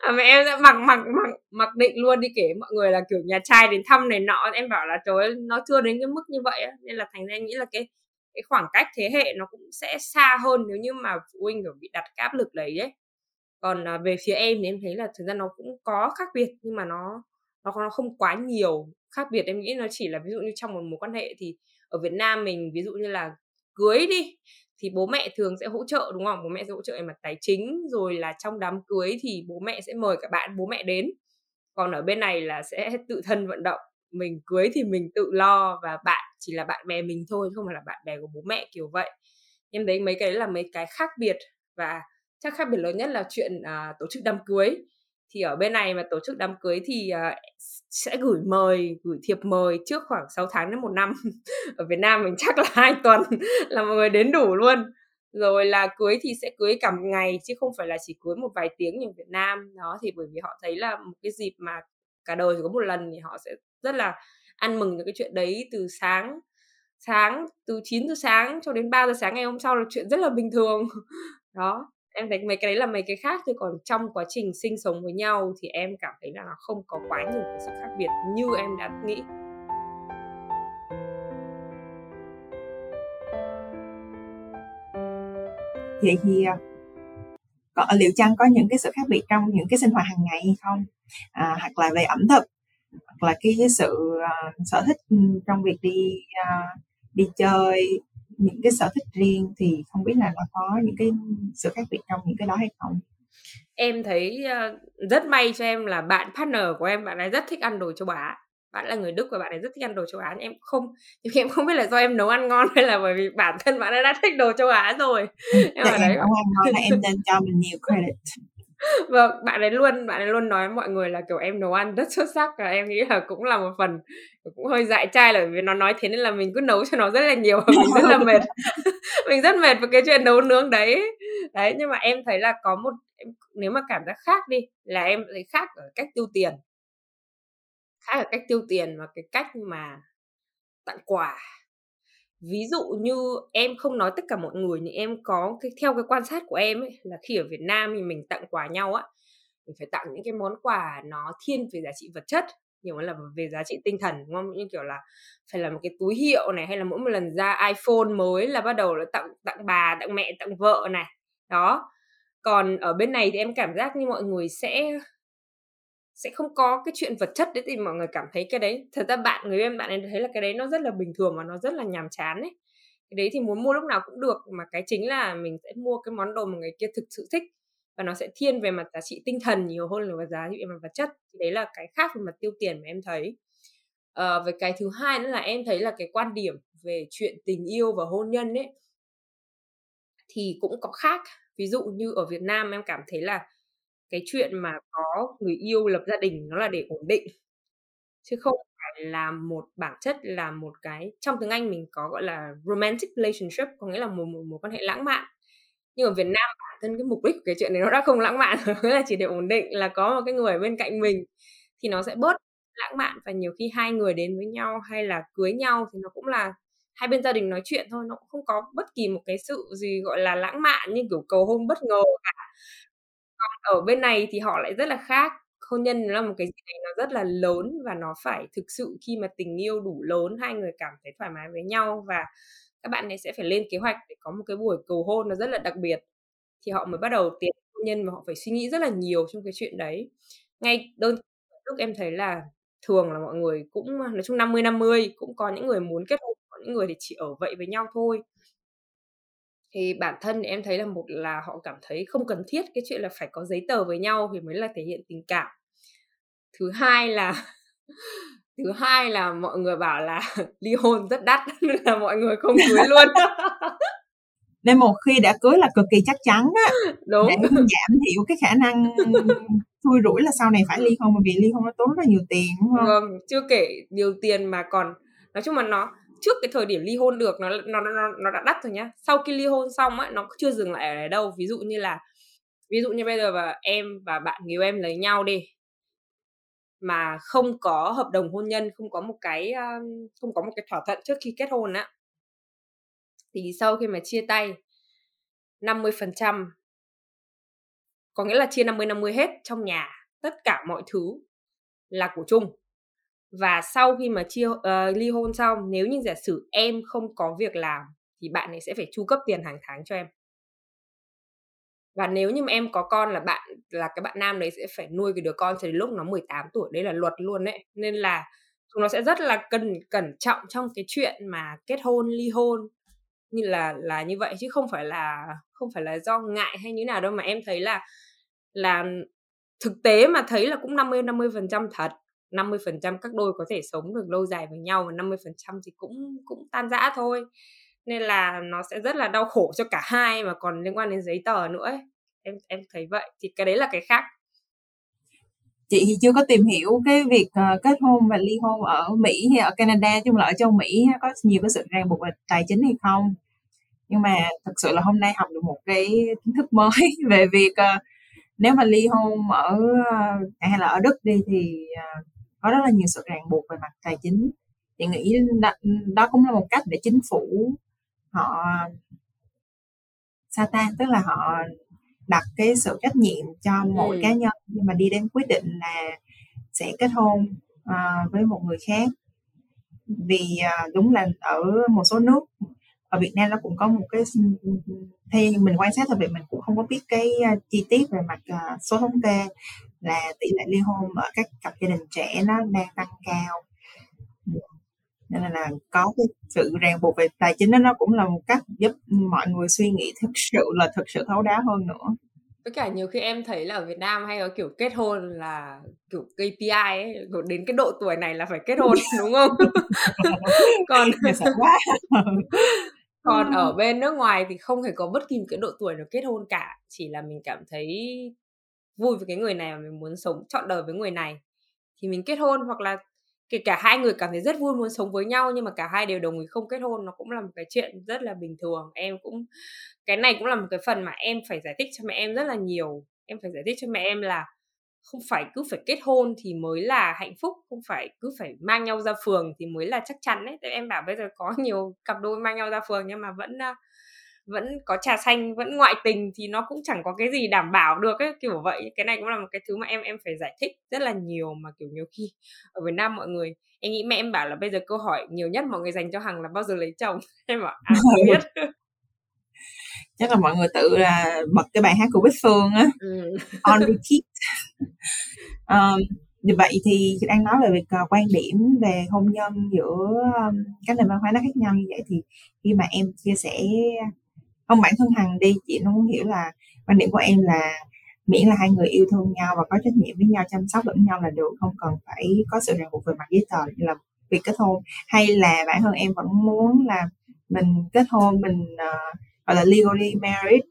À, mẹ em sẽ mặc mặc mặc mặc định luôn đi kể mọi người là kiểu nhà trai đến thăm này nọ. Em bảo là trời ơi nó chưa đến cái mức như vậy á. Nên là thành ra em nghĩ là cái cái khoảng cách thế hệ nó cũng sẽ xa hơn nếu như mà phụ huynh kiểu bị đặt cái áp lực đấy ấy. Còn à, về phía em thì em thấy là thực ra nó cũng có khác biệt nhưng mà nó nó nó không quá nhiều khác biệt. Em nghĩ nó chỉ là ví dụ như trong một mối quan hệ thì ở Việt Nam mình ví dụ như là cưới đi thì bố mẹ thường sẽ hỗ trợ đúng không? Bố mẹ sẽ hỗ trợ về mặt tài chính rồi là trong đám cưới thì bố mẹ sẽ mời cả bạn bố mẹ đến. Còn ở bên này là sẽ tự thân vận động mình cưới thì mình tự lo và bạn chỉ là bạn bè mình thôi không phải là bạn bè của bố mẹ kiểu vậy. Em thấy mấy cái đấy là mấy cái khác biệt và chắc khác biệt lớn nhất là chuyện uh, tổ chức đám cưới. Thì ở bên này mà tổ chức đám cưới thì uh, sẽ gửi mời gửi thiệp mời trước khoảng 6 tháng đến một năm. Ở Việt Nam mình chắc là hai tuần là mọi người đến đủ luôn. Rồi là cưới thì sẽ cưới cả một ngày chứ không phải là chỉ cưới một vài tiếng như Việt Nam. Đó thì bởi vì họ thấy là một cái dịp mà cả đời chỉ có một lần thì họ sẽ rất là ăn mừng những cái chuyện đấy từ sáng sáng từ 9 giờ sáng cho đến 3 giờ sáng ngày hôm sau là chuyện rất là bình thường. Đó em thấy mấy cái đấy là mấy cái khác thôi còn trong quá trình sinh sống với nhau thì em cảm thấy là nó không có quá nhiều cái sự khác biệt như em đã nghĩ. Vậy thì còn có liệu chăng có những cái sự khác biệt trong những cái sinh hoạt hàng ngày hay không? À, hoặc là về ẩm thực? Hoặc là cái sự uh, sở thích trong việc đi uh, đi chơi những cái sở thích riêng thì không biết là nó có những cái sự khác biệt trong những cái đó hay không? Em thấy uh, rất may cho em là bạn partner của em bạn ấy rất thích ăn đồ châu Á. Bạn là người Đức và bạn ấy rất thích ăn đồ châu Á nhưng em không nhưng em không biết là do em nấu ăn ngon hay là bởi vì bản thân bạn ấy đã thích đồ châu Á rồi. Em ở đấy. ăn ngon là em nên cho mình nhiều credit Vâng, bạn ấy luôn bạn ấy luôn nói mọi người là, kiểu, em nấu ăn rất xuất sắc và em nghĩ là cũng là một phần cũng hơi dại trai là vì nó nói thế nên là mình cứ nấu cho nó rất là nhiều và mình rất là mệt. Mình rất mệt với cái chuyện nấu nướng đấy. Đấy, nhưng mà em thấy là có một nếu mà cảm giác khác đi, là em thấy khác ở cách tiêu tiền. Khác ở cách tiêu tiền và cái cách mà tặng quà. Ví dụ như em không nói tất cả mọi người nhưng em có cái theo cái quan sát của em ấy, là khi ở Việt Nam thì mình tặng quà nhau á, mình phải tặng những cái món quà nó thiên về giá trị vật chất, nhiều hơn là về giá trị tinh thần, đúng không? Như kiểu là phải là một cái túi hiệu này, hay là mỗi một lần ra iPhone mới là bắt đầu là tặng tặng bà, tặng mẹ, tặng vợ này. Đó. Còn ở bên này thì em cảm giác như mọi người sẽ sẽ không có cái chuyện vật chất đấy thì mọi người cảm thấy cái đấy. Thật ra bạn người em bạn ấy thấy là cái đấy nó rất là bình thường và nó rất là nhàm chán ấy. Cái đấy thì muốn mua lúc nào cũng được mà cái chính là mình sẽ mua cái món đồ mà người kia thực sự thích và nó sẽ thiên về mặt giá trị tinh thần nhiều hơn là giá trị về mặt vật chất. Thì đấy là cái khác về mặt tiêu tiền mà em thấy. Ờ, à, về cái thứ hai nữa là em thấy là cái quan điểm về chuyện tình yêu và hôn nhân ấy thì cũng có khác. Ví dụ như ở Việt Nam em cảm thấy là cái chuyện mà có người yêu lập gia đình nó là để ổn định chứ không phải là một bản chất là một cái trong tiếng Anh mình có gọi là romantic relationship có nghĩa là một một, mối quan hệ lãng mạn. Nhưng ở Việt Nam bản thân cái mục đích của cái chuyện này nó đã không lãng mạn rồi là chỉ để ổn định là có một cái người ở bên cạnh mình thì nó sẽ bớt lãng mạn và nhiều khi hai người đến với nhau hay là cưới nhau thì nó cũng là hai bên gia đình nói chuyện thôi nó cũng không có bất kỳ một cái sự gì gọi là lãng mạn như kiểu cầu hôn bất ngờ cả còn ở bên này thì họ lại rất là khác. Hôn nhân là một cái gì đấy nó rất là lớn và nó phải thực sự khi mà tình yêu đủ lớn, hai người cảm thấy thoải mái với nhau và các bạn ấy sẽ phải lên kế hoạch để có một cái buổi cầu hôn nó rất là đặc biệt, thì họ mới bắt đầu tiến hôn nhân và họ phải suy nghĩ rất là nhiều trong cái chuyện đấy. Ngay đơn lúc em thấy là thường là mọi người cũng, nói chung 50 50 cũng có những người muốn kết hôn, có những người thì chỉ ở vậy với nhau thôi thì bản thân em thấy là một là họ cảm thấy không cần thiết cái chuyện là phải có giấy tờ với nhau thì mới là thể hiện tình cảm. Thứ hai là thứ hai là mọi người bảo là ly hôn rất đắt nên là mọi người không cưới luôn. Nên một khi đã cưới là cực kỳ chắc chắn á. Đúng. Để giảm thiểu cái khả năng thui rủi là sau này phải ly hôn bởi vì ly hôn nó tốn rất là nhiều tiền đúng không? Vâng, chưa kể nhiều tiền mà còn nói chung là nó trước cái thời điểm ly hôn được, nó nó nó nó đã đắt rồi nhá. Sau khi ly hôn xong ấy nó chưa dừng lại ở đấy đâu. Ví dụ như là, ví dụ như bây giờ và em và bạn người em lấy nhau đi, mà không có hợp đồng hôn nhân, không có một cái không có một cái thỏa thuận trước khi kết hôn á, thì sau khi mà chia tay 50% có nghĩa là chia 50 50 hết trong nhà, tất cả mọi thứ là của chung và sau khi mà chia uh, ly hôn xong nếu như giả sử em không có việc làm thì bạn ấy sẽ phải chu cấp tiền hàng tháng cho em. Và nếu như mà em có con là bạn là cái bạn nam đấy sẽ phải nuôi cái đứa con cho đến lúc nó 18 tuổi đấy là luật luôn đấy nên là chúng nó sẽ rất là cẩn cẩn trọng trong cái chuyện mà kết hôn ly hôn như là là như vậy chứ không phải là không phải là do ngại hay như nào đâu. Mà em thấy là là thực tế mà thấy là cũng 50 50 phần trăm thật. 50% các đôi có thể sống được lâu dài với nhau và 50% thì cũng cũng tan rã thôi. Nên là nó sẽ rất là đau khổ cho cả hai mà còn liên quan đến giấy tờ nữa ấy. em em thấy vậy. Thì cái đấy là cái khác. Chị thì chưa có tìm hiểu cái việc uh, kết hôn và ly hôn ở Mỹ hay ở Canada chung là ở châu Mỹ có nhiều cái sự ràng buộc về tài chính hay không. Nhưng mà thật sự là hôm nay học được một cái kiến thức mới về việc uh, nếu mà ly hôn ở uh, hay là ở Đức đi thì uh, có rất là nhiều sự ràng buộc về mặt tài chính. Chị nghĩ đó, đó cũng là một cách để chính phủ họ sao ta tức là họ đặt cái sự trách nhiệm cho mỗi ừ. cá nhân nhưng mà đi đến quyết định là sẽ kết hôn uh, với một người khác. Vì uh, đúng là ở một số nước ở Việt Nam nó cũng có một cái theo mình quan sát thôi vì mình cũng không có biết cái uh, chi tiết về mặt uh, số thống kê là tỷ lệ ly hôn ở các cặp gia đình trẻ nó đang tăng cao. Nên là, là có cái sự ràng buộc về tài chính đó nó cũng là một cách giúp mọi người suy nghĩ thực sự là thực sự thấu đáo hơn nữa. Với cả nhiều khi em thấy là ở Việt Nam hay có kiểu kết hôn là kiểu KPI ấy đến cái độ tuổi này là phải kết hôn đúng không? Còn còn ở bên nước ngoài thì không thể có bất kỳ một cái độ tuổi nào kết hôn cả chỉ là mình cảm thấy vui với cái người này và mình muốn sống trọn đời với người này. Thì mình kết hôn hoặc là kể cả hai người cảm thấy rất vui muốn sống với nhau nhưng mà cả hai đều đồng ý không kết hôn, nó cũng là một cái chuyện rất là bình thường. Em cũng, cái này cũng là một cái phần mà em phải giải thích cho mẹ em rất là nhiều. Em phải giải thích cho mẹ em là không phải cứ phải kết hôn thì mới là hạnh phúc, không phải cứ phải mang nhau ra phường thì mới là chắc chắn đấy em bảo bây giờ có nhiều cặp đôi mang nhau ra phường nhưng mà vẫn vẫn có trà xanh vẫn ngoại tình thì nó cũng chẳng có cái gì đảm bảo được ấy kiểu vậy. Cái này cũng là một cái thứ mà em em phải giải thích rất là nhiều mà kiểu nhiều khi ở Việt Nam mọi người em nghĩ mẹ em bảo là bây giờ câu hỏi nhiều nhất mọi người dành cho Hằng là bao giờ lấy chồng? Em bảo à không biết chắc là mọi người tự là bật cái bài hát của Bích Phương á. Ừ. on repeat. Um, như vậy thì đang nói về việc uh, quan điểm về hôn nhân giữa um, các nền văn hóa nó khác nhau như vậy thì khi mà em chia sẻ không bản thân hằng đi chị nó muốn hiểu là quan điểm của em là miễn là hai người yêu thương nhau và có trách nhiệm với nhau chăm sóc lẫn nhau là được không cần phải có sự ràng buộc về mặt giấy tờ như là việc kết hôn. Hay là bản thân em vẫn muốn là mình kết hôn mình uh, gọi là legally married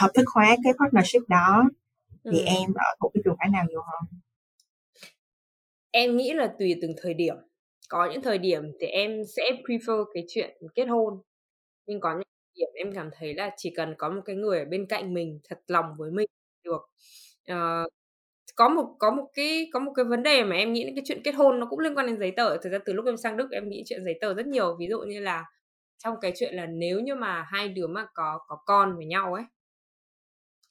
hợp thức hóa cái partnership đó. Thì ừ. em ở thuộc cái trường phái nào nhiều hơn? Em nghĩ là tùy từng thời điểm. Có những thời điểm thì em sẽ prefer cái chuyện kết hôn nhưng có những điểm em cảm thấy là chỉ cần có một cái người ở bên cạnh mình thật lòng với mình được. Uh, có một có một cái có một cái vấn đề mà em nghĩ cái chuyện kết hôn nó cũng liên quan đến giấy tờ. Thực ra từ lúc em sang đức em nghĩ chuyện giấy tờ rất nhiều. Ví dụ như là trong cái chuyện là nếu như mà hai đứa mà có có con với nhau ấy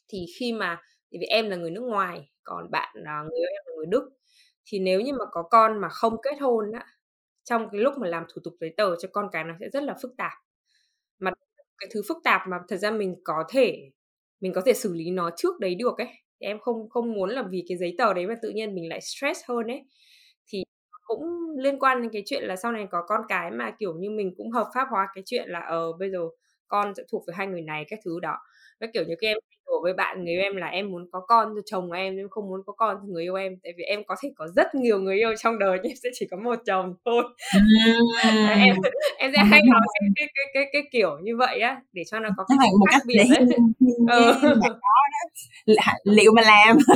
thì khi mà thì vì em là người nước ngoài còn bạn người yêu em là người đức thì nếu như mà có con mà không kết hôn á trong cái lúc mà làm thủ tục giấy tờ cho con cái nó sẽ rất là phức tạp cái thứ phức tạp mà thật ra mình có thể, mình có thể xử lý nó trước đấy được ấy. Thì em không không muốn là vì cái giấy tờ đấy mà tự nhiên mình lại stress hơn ấy. Thì cũng liên quan đến cái chuyện là sau này có con cái mà, kiểu như, mình cũng hợp pháp hóa cái chuyện là ờ bây giờ con sẽ thuộc về hai người này, các thứ đó. Và, kiểu như các em đùa với bạn người yêu em là em muốn có con cho chồng em em không muốn có con cho người yêu em. Tại vì em có thể có rất nhiều người yêu trong đời nhưng sẽ chỉ có một chồng thôi. Em em sẽ hay nói cái cái, cái cái cái kiểu như vậy á để cho nó có cái một cách biệt đấy ừ. liệu mà làm.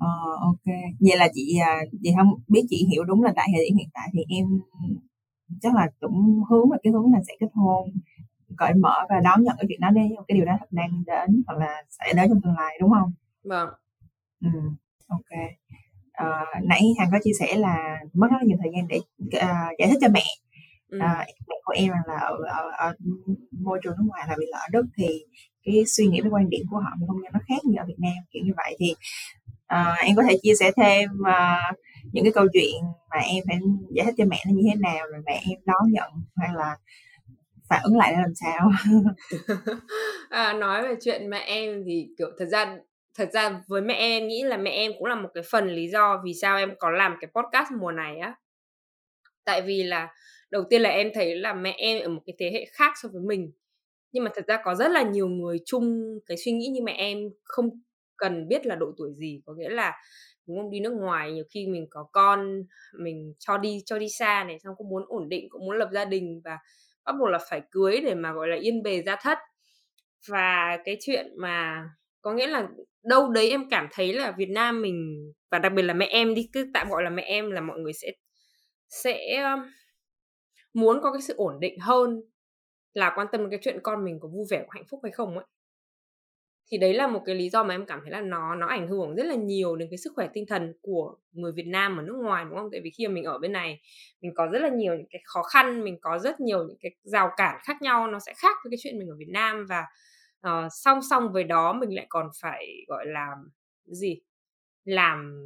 Ờ, ok. Vậy là chị à, chị không biết chị hiểu đúng là tại thời điểm hiện tại thì em chắc là cũng hướng về cái hướng là sẽ kết hôn cởi mở và đón nhận cái chuyện đó đi cái điều đó thật đang đến hoặc là sẽ đến trong tương lai đúng không? Vâng. Ừ ok. À, nãy hằng có chia sẻ là mất rất nhiều thời gian để uh, giải thích cho mẹ. Ừ. à, mẹ của em là ở, ở, ở môi trường nước ngoài là bị lỡ đất thì cái suy nghĩ với quan điểm của họ nhân nó khác như ở Việt Nam kiểu như vậy. Thì uh, em có thể chia sẻ thêm uh, những cái câu chuyện mà em phải giải thích cho mẹ nó như thế nào rồi mẹ em đón nhận hay là phản ứng lại là làm sao? À, nói về chuyện mẹ em thì kiểu thật ra thật ra với mẹ em nghĩ là mẹ em cũng là một cái phần lý do vì sao em có làm cái podcast mùa này á. Tại vì là đầu tiên là em thấy là mẹ em ở một cái thế hệ khác so với mình. Nhưng mà thật ra có rất là nhiều người chung cái suy nghĩ như mẹ em không cần biết là độ tuổi gì. Có nghĩa là đúng không đi nước ngoài nhiều khi mình có con mình cho đi cho đi xa này xong cũng muốn ổn định cũng muốn lập gia đình và bắt buộc là phải cưới để mà, gọi là, yên bề gia thất. Và cái chuyện mà có nghĩa là đâu đấy em cảm thấy là Việt Nam mình, và đặc biệt là mẹ em đi, cứ tạm gọi là mẹ em là mọi người sẽ sẽ um, muốn có cái sự ổn định hơn, là quan tâm đến cái chuyện con mình có vui vẻ, có hạnh phúc hay không ấy thì đấy là một cái lý do mà em cảm thấy là nó nó ảnh hưởng rất là nhiều đến cái sức khỏe tinh thần của người Việt Nam ở nước ngoài đúng không? Tại vì khi mà mình ở bên này mình có rất là nhiều những cái khó khăn, mình có rất nhiều những cái rào cản khác nhau nó sẽ khác với cái chuyện mình ở Việt Nam và uh, song song với đó mình lại còn phải gọi là gì làm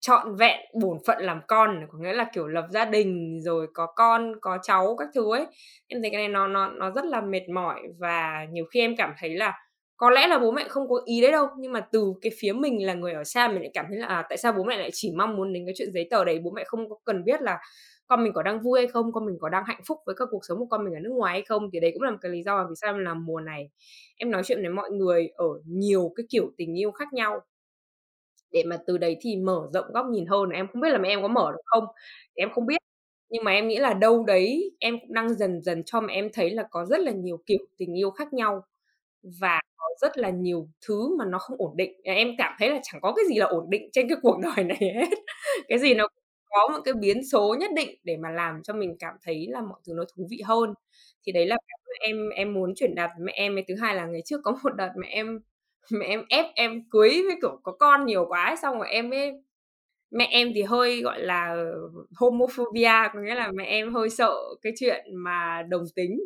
trọn vẹn bổn phận làm con có nghĩa là kiểu lập gia đình rồi có con có cháu các thứ ấy em thấy cái này nó nó nó rất là mệt mỏi và nhiều khi em cảm thấy là có lẽ là bố mẹ không có ý đấy đâu nhưng mà từ cái phía mình là người ở xa mình lại cảm thấy là à, tại sao bố mẹ lại chỉ mong muốn đến cái chuyện giấy tờ đấy? Bố mẹ không có cần biết là con mình có đang vui hay không con mình có đang hạnh phúc với các cuộc sống của con mình ở nước ngoài hay không? Thì đấy cũng là một cái lý do mà vì sao em làm mùa này. Em nói chuyện với mọi người ở nhiều cái kiểu tình yêu khác nhau. Để mà từ đấy thì mở rộng góc nhìn hơn. Em không biết là mẹ em có mở được không thì em không biết. Nhưng mà em nghĩ là đâu đấy em cũng đang dần dần cho mẹ em thấy là có rất là nhiều kiểu tình yêu khác nhau và có rất là nhiều thứ mà nó không ổn định. Em cảm thấy là chẳng có cái gì là ổn định trên cái cuộc đời này hết. Cái gì nó có một cái biến số nhất định để mà làm cho mình cảm thấy là mọi thứ nó thú vị hơn. Thì đấy là em em muốn truyền đạt mẹ em. Thứ hai là ngày trước có một đợt mẹ em mẹ em ép em cưới với kiểu có con nhiều quá ấy, xong rồi em ấy mẹ em thì hơi gọi là homophobia có nghĩa là mẹ em hơi sợ cái chuyện mà đồng tính.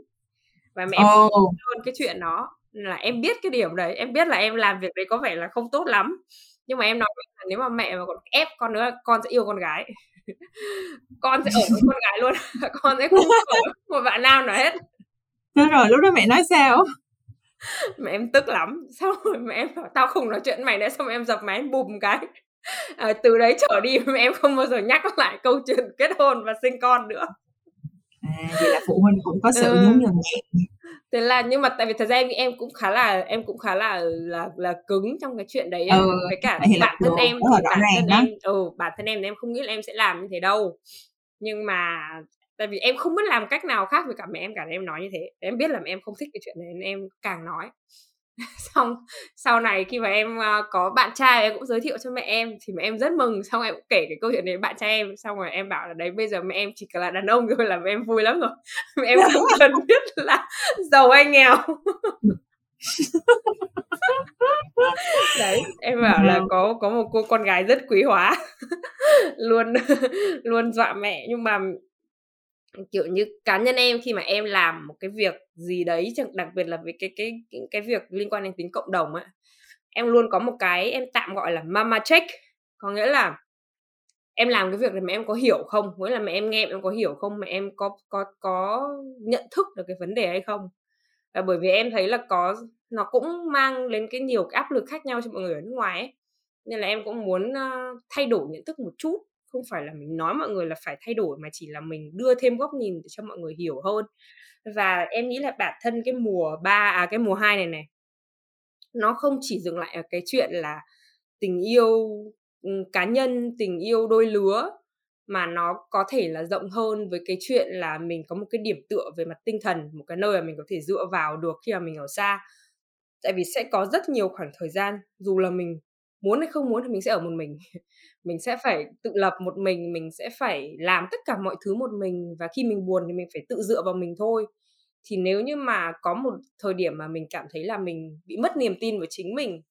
Và mẹ em oh. luôn cái chuyện đó là em biết cái điểm đấy em biết là em làm việc đấy có vẻ là không tốt lắm. Nhưng mà em nói là nếu mà mẹ mà còn ép con nữa con sẽ yêu con gái. Con sẽ ở với con gái luôn. Con sẽ không ở một bạn nào nào hết. Thế rồi lúc đó mẹ nói sao? Mẹ em tức lắm. Xong rồi mẹ em bảo tao không nói chuyện với mày nữa. Xong em dập máy em bùm cái. À, từ đấy trở đi mẹ em không bao giờ nhắc lại câu chuyện kết hôn và sinh con nữa à vậy là phụ huynh cũng có sự ừ. nhún nhường thế là nhưng mà tại vì thật ra em em cũng khá là em cũng khá là là là cứng trong cái chuyện đấy ừ, với cả bản thân em bản thân em ừ bản thân em em không nghĩ là em sẽ làm như thế đâu. Nhưng mà tại vì em không biết làm cách nào khác với cả mẹ em cả em nói như thế. Em biết là mẹ em không thích cái chuyện này nên em càng nói xong sau này khi mà em uh, có bạn trai em cũng giới thiệu cho mẹ em thì mẹ em rất mừng. Xong em cũng kể cái câu chuyện đấy bạn trai em. Xong rồi em bảo là đấy bây giờ mẹ em chỉ là đàn ông thôi là mẹ em vui lắm rồi. Mẹ em không cần biết là giàu hay nghèo. Đấy em bảo là có có một cô con gái rất quý hóa. Luôn luôn dọa mẹ. Nhưng mà kiểu như cá nhân em khi mà em làm một cái việc gì đấy đặc biệt là về cái cái cái, cái việc liên quan đến tính cộng đồng ấy em luôn có một cái em tạm gọi là mama check. Có nghĩa là em làm cái việc này mà em có hiểu không? Nghĩa là mẹ em nghe em có hiểu không? Mà em có có có nhận thức được cái vấn đề hay không? Và bởi vì em thấy là có nó cũng mang đến cái nhiều cái áp lực khác nhau cho mọi người ở nước ngoài ấy. Nên là em cũng muốn uh, thay đổi nhận thức một chút không phải là mình nói mọi người là phải thay đổi mà chỉ là mình đưa thêm góc nhìn để cho mọi người hiểu hơn. Và em nghĩ là bản thân cái mùa ba à cái mùa hai này này, nó không chỉ dừng lại ở cái chuyện là tình yêu cá nhân, tình yêu đôi lứa, mà nó có thể là rộng hơn với cái chuyện là mình có một cái điểm tựa về mặt tinh thần, một cái nơi mà mình có thể dựa vào được khi mà mình ở xa. Tại vì sẽ có rất nhiều khoảng thời gian dù là mình muốn hay không muốn thì mình sẽ ở một mình. Mình sẽ phải tự lập một mình mình sẽ phải làm tất cả mọi thứ một mình và khi mình buồn thì mình phải tự dựa vào mình thôi. Thì nếu như mà có một thời điểm mà mình cảm thấy là mình bị mất niềm tin vào chính mình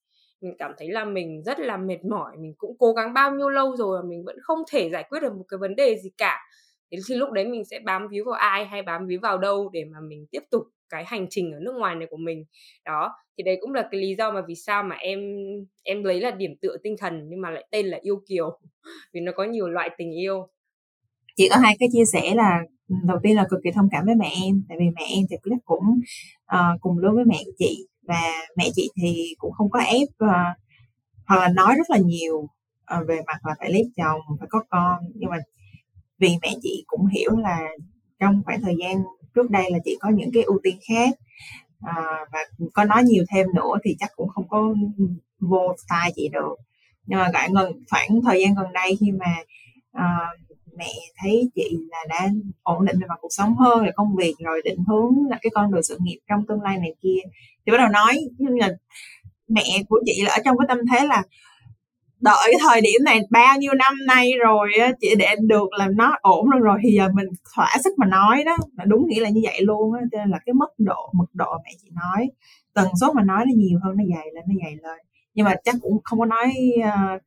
mình cảm thấy là mình rất là mệt mỏi, mình cũng cố gắng bao nhiêu lâu rồi mà mình vẫn không thể giải quyết được một cái vấn đề gì cả thì lúc đấy mình sẽ bám víu vào ai hay bám víu vào đâu để mà mình tiếp tục cái hành trình ở nước ngoài này của mình? Đó thì đấy cũng là cái lý do mà vì sao mà em em lấy là điểm tựa tinh thần nhưng mà lại tên là yêu kiều. Vì nó có nhiều loại tình yêu. Chị có hai cái chia sẻ là ừ, đầu tiên là cực kỳ thông cảm với mẹ em tại vì mẹ em thì cũng uh, cùng lứa với mẹ chị và mẹ chị thì cũng không có ép uh, hoặc là nói rất là nhiều uh, về mặt là phải lấy chồng phải có con. Nhưng mà vì mẹ chị cũng hiểu là trong khoảng thời gian trước đây là chị có những cái ưu tiên khác. À, và có nói nhiều thêm nữa thì chắc cũng không có vô tai chị được. Nhưng mà gọi gần khoảng thời gian gần đây khi mà à, mẹ thấy chị là đã ổn định về mặt cuộc sống hơn là công việc rồi định hướng là cái con đường sự nghiệp trong tương lai này kia thì bắt đầu nói nhưng là mẹ của chị là ở trong cái tâm thế là đợi thời điểm này bao nhiêu năm nay rồi chị chỉ để được làm nó ổn luôn rồi. Thì giờ mình thỏa sức mà nói đó là đúng nghĩa là như vậy luôn á cho nên là cái mức độ mực độ mẹ chị nói tần số mà nói nó nhiều hơn nó dày lên nó dày lên. Nhưng mà chắc cũng không có nói uh,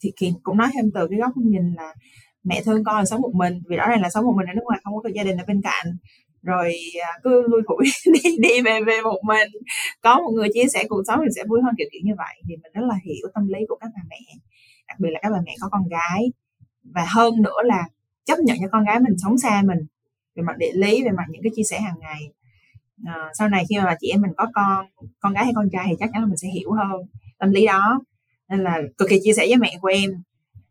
thì, thì cũng nói thêm từ cái góc nhìn là mẹ thương con là sống một mình vì rõ ràng là sống một mình ở nước ngoài không có gia đình ở bên cạnh rồi à, cứ lui thủi đi đi về về một mình. Có một người chia sẻ cuộc sống thì sẽ vui hơn kiểu kiểu như vậy. Thì mình rất là hiểu tâm lý của các bà mẹ. Đặc biệt là các bà mẹ có con gái. Và hơn nữa là chấp nhận cho con gái mình sống xa mình. Về mặt địa lý về mặt những cái chia sẻ hàng ngày. À, sau này khi mà chị em mình có con con gái hay con trai thì chắc chắn là mình sẽ hiểu hơn tâm lý đó. Nên là cực kỳ chia sẻ với mẹ của em.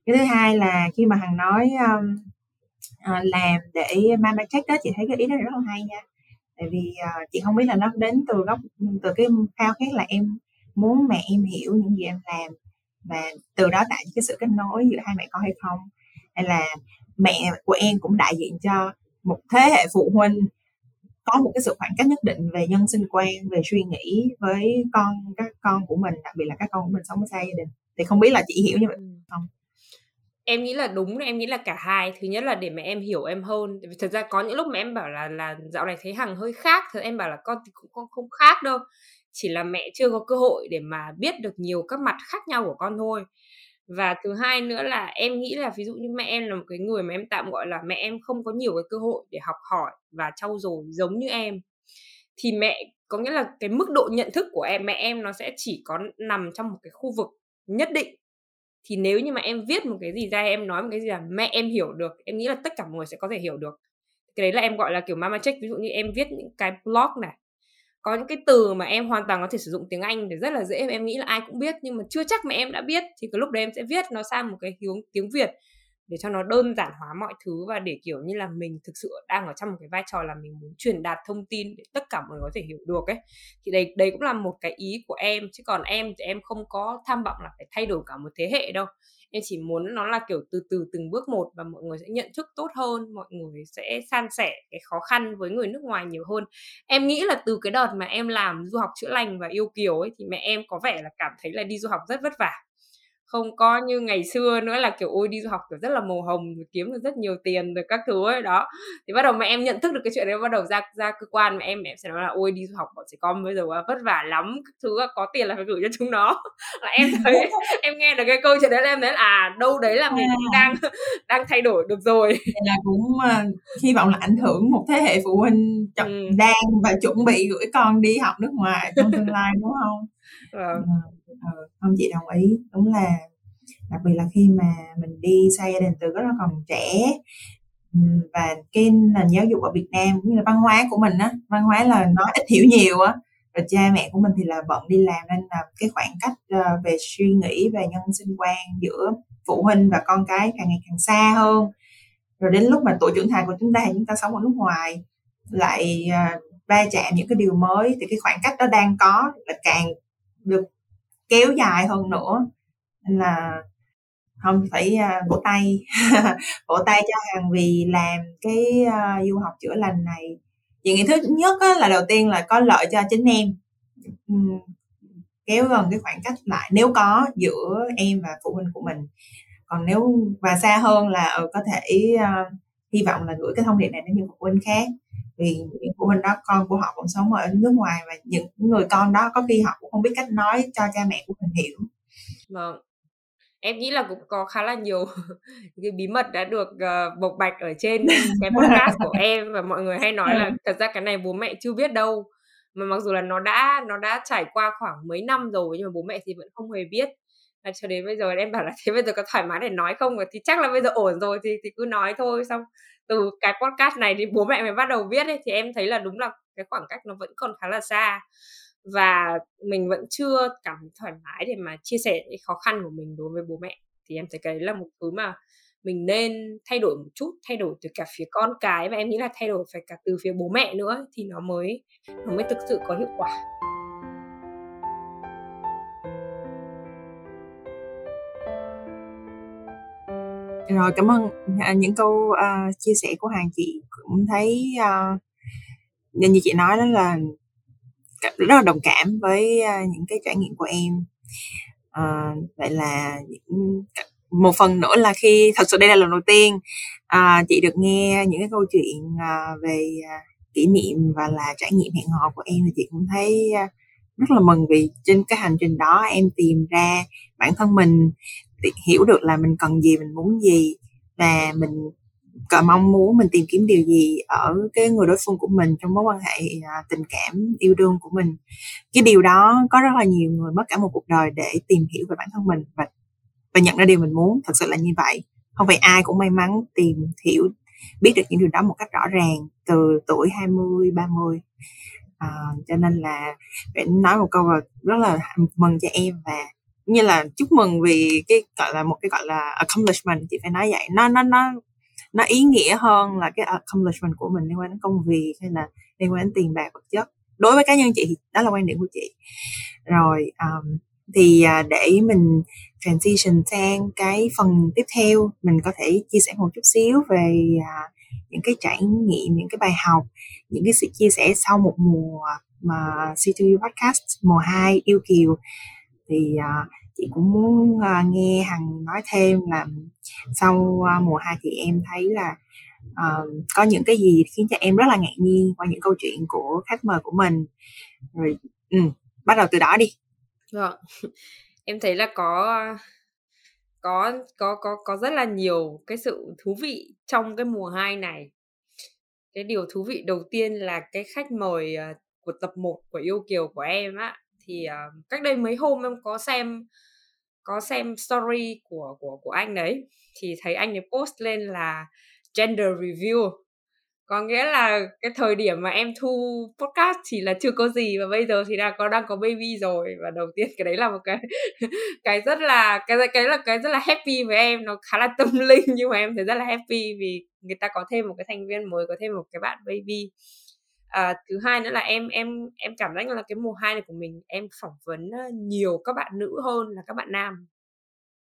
Cái thứ hai là khi mà hằng nói um, à, làm để mama check đó chị thấy cái ý đó rất là hay nha. Tại vì à, chị không biết là nó đến từ góc từ cái khao khát là em muốn mẹ em hiểu những gì em làm và từ đó tạo cái sự kết nối giữa hai mẹ con hay không. Hay là mẹ của em cũng đại diện cho một thế hệ phụ huynh có một cái sự khoảng cách nhất định về nhân sinh quan về suy nghĩ với con các con của mình đặc biệt là các con của mình sống ở xa gia đình. Thì không biết là chị hiểu như vậy không em nghĩ là đúng em nghĩ là cả hai. Thứ nhất là để mẹ em hiểu em hơn. Vì thật ra có những lúc mẹ em bảo là là dạo này thấy hằng hơi khác thì em bảo là con thì cũng không, không khác đâu. Chỉ là mẹ chưa có cơ hội để mà biết được nhiều các mặt khác nhau của con thôi. Và thứ hai nữa là em nghĩ là ví dụ như mẹ em là một cái người mà em tạm gọi là mẹ em không có nhiều cái cơ hội để học hỏi và trau dồi giống như em thì mẹ có nghĩa là cái mức độ nhận thức của em mẹ em nó sẽ chỉ có nằm trong một cái khu vực nhất định thì nếu như mà em viết một cái gì ra, em nói một cái gì là mẹ em hiểu được, em nghĩ là tất cả mọi người sẽ có thể hiểu được. Cái đấy là em gọi là kiểu mama check, ví dụ như em viết những cái blog này, có những cái từ mà em hoàn toàn có thể sử dụng tiếng Anh để rất là dễ, em nghĩ là ai cũng biết, nhưng mà chưa chắc mà em đã biết, thì cái lúc đấy em sẽ viết nó sang một cái hướng tiếng Việt để cho nó đơn giản hóa mọi thứ và để, kiểu như là, mình thực sự đang ở trong một cái vai trò là mình muốn truyền đạt thông tin để tất cả mọi người có thể hiểu được ấy. Thì đấy đấy cũng là một cái ý của em, chứ còn em thì em không có tham vọng là phải thay đổi cả một thế hệ đâu. Em chỉ muốn nó là, kiểu, từ từ từng bước một và mọi người sẽ nhận thức tốt hơn, mọi người sẽ san sẻ cái khó khăn với người nước ngoài nhiều hơn. Em nghĩ là từ cái đợt mà em làm du học chữa lành và yêu kiều ấy, thì mẹ em có vẻ là cảm thấy là đi du học rất vất vả không có như ngày xưa nữa là kiểu ôi đi du học kiểu rất là màu hồng kiếm được rất nhiều tiền được các thứ ấy đó. Thì bắt đầu mà em nhận thức được cái chuyện đấy bắt đầu ra ra cơ quan mà em mẹ em sẽ nói là ôi đi du học bọn trẻ con bây giờ vất vả lắm các thứ có tiền là phải gửi cho chúng nó. Là em thấy em nghe được cái câu chuyện đấy là em thấy là à đâu đấy là mình cũng đang đang thay đổi được rồi. Là cũng uh, hy vọng là ảnh hưởng một thế hệ phụ huynh chọn, ừ. đang và chuẩn bị gửi con đi học nước ngoài trong tương lai đúng không? Ừ ừ, không chị đồng ý. Đúng là đặc biệt là khi mà mình đi xa gia đình từ rất là còn trẻ. Và cái nền giáo dục ở Việt Nam cũng như là văn hóa của mình á văn hóa là nó ít hiểu nhiều á. Rồi cha mẹ của mình thì là bận đi làm nên là cái khoảng cách ờ, về suy nghĩ về nhân sinh quan giữa phụ huynh và con cái càng ngày càng xa hơn. Rồi đến lúc mà tuổi trưởng thành của chúng ta chúng ta sống ở nước ngoài lại ờ, va chạm những cái điều mới thì cái khoảng cách đó đang có là càng được kéo dài hơn nữa. Nên là không phải uh, vỗ tay. Vỗ tay cho hàng vì làm cái uh, du học chữa lành này. Chuyện nghĩ thứ nhất á, là đầu tiên là có lợi cho chính em. Uhm, kéo gần cái khoảng cách lại nếu có giữa em và phụ huynh của mình. Còn nếu và xa hơn là ừ, có thể uh, hy vọng là gửi cái thông điệp này đến những phụ huynh khác. Vì những phụ huynh đó con của họ cũng sống ở nước ngoài và những người con đó có khi họ cũng không biết cách nói cho cha mẹ của mình hiểu. Vâng. Em nghĩ là cũng có khá là nhiều cái bí mật đã được uh, bộc bạch ở trên cái podcast của em và mọi người hay nói là thật ra cái này bố mẹ chưa biết đâu. Mà mặc dù là nó đã nó đã trải qua khoảng mấy năm rồi nhưng mà bố mẹ thì vẫn không hề biết và cho đến bây giờ em bảo là thế bây giờ có thoải mái để nói không? Thì chắc là bây giờ ổn rồi thì thì cứ nói thôi. Xong từ cái podcast này thì bố mẹ mới bắt đầu viết ấy, thì em thấy là đúng là cái khoảng cách nó vẫn còn khá là xa. Và mình vẫn chưa cảm thoải mái để mà chia sẻ những khó khăn của mình đối với bố mẹ. Thì em thấy cái đấy là một thứ mà mình nên thay đổi một chút, thay đổi từ cả phía con cái và em nghĩ là thay đổi phải cả từ phía bố mẹ nữa thì nó mới nó mới thực sự có hiệu quả. Rồi cảm ơn à, những câu uh, chia sẻ của hàng chị cũng thấy uh, như chị nói đó là rất là đồng cảm với uh, những cái trải nghiệm của em. Uh, vậy là một phần nữa là khi thật sự đây là lần đầu tiên uh, chị được nghe những cái câu chuyện uh, về uh, kỷ niệm và là trải nghiệm hẹn hò của em thì chị cũng thấy uh, rất là mừng vì trên cái hành trình đó em tìm ra bản thân mình hiểu được là mình cần gì mình muốn gì và mình cờ mong muốn mình tìm kiếm điều gì ở cái người đối phương của mình trong mối quan hệ à, tình cảm yêu đương của mình. Cái điều đó có rất là nhiều người mất cả một cuộc đời để tìm hiểu về bản thân mình và và nhận ra điều mình muốn. Thật sự là như vậy. Không phải ai cũng may mắn tìm hiểu biết được những điều đó một cách rõ ràng từ tuổi 20, 30 à, cho nên là phải nói một câu là rất là mừng cho em và như là chúc mừng vì cái gọi là một cái gọi là accomplishment chị phải nói vậy. Nó nó nó nó ý nghĩa hơn là cái accomplishment của mình liên quan đến công việc hay là liên quan đến tiền bạc vật chất. Đối với cá nhân chị thì đó là quan điểm của chị. Rồi um, thì à, để mình transition sang cái phần tiếp theo mình có thể chia sẻ một chút xíu về uh, những cái trải nghiệm những cái bài học những cái sự chia sẻ sau một mùa à, mà C2U podcast mùa 2 yêu kiều thì uh, chị cũng muốn uh, nghe hằng nói thêm là sau uh, mùa hai thì em thấy là uh, có những cái gì khiến cho em rất là ngạc nhiên qua những câu chuyện của khách mời của mình rồi ừ, bắt đầu từ đó đi Vâng. Em thấy là có có có có có rất là nhiều cái sự thú vị trong cái mùa 2 này. Cái điều thú vị đầu tiên là cái khách mời của tập 1 của yêu kiều của em á thì uh, cách đây mấy hôm em có xem có xem story của của của anh đấy thì thấy anh ấy post lên là gender review có nghĩa là cái thời điểm mà em thu podcast thì là chưa có gì và bây giờ thì đang có đang có baby rồi và đầu tiên cái đấy là một cái cái rất là cái cái là cái rất là happy với em nó khá là tâm linh nhưng mà em thấy rất là happy vì người ta có thêm một cái thành viên mới có thêm một cái bạn baby à, thứ hai nữa là em em em cảm giác là cái mùa hai này của mình em phỏng vấn nhiều các bạn nữ hơn là các bạn nam.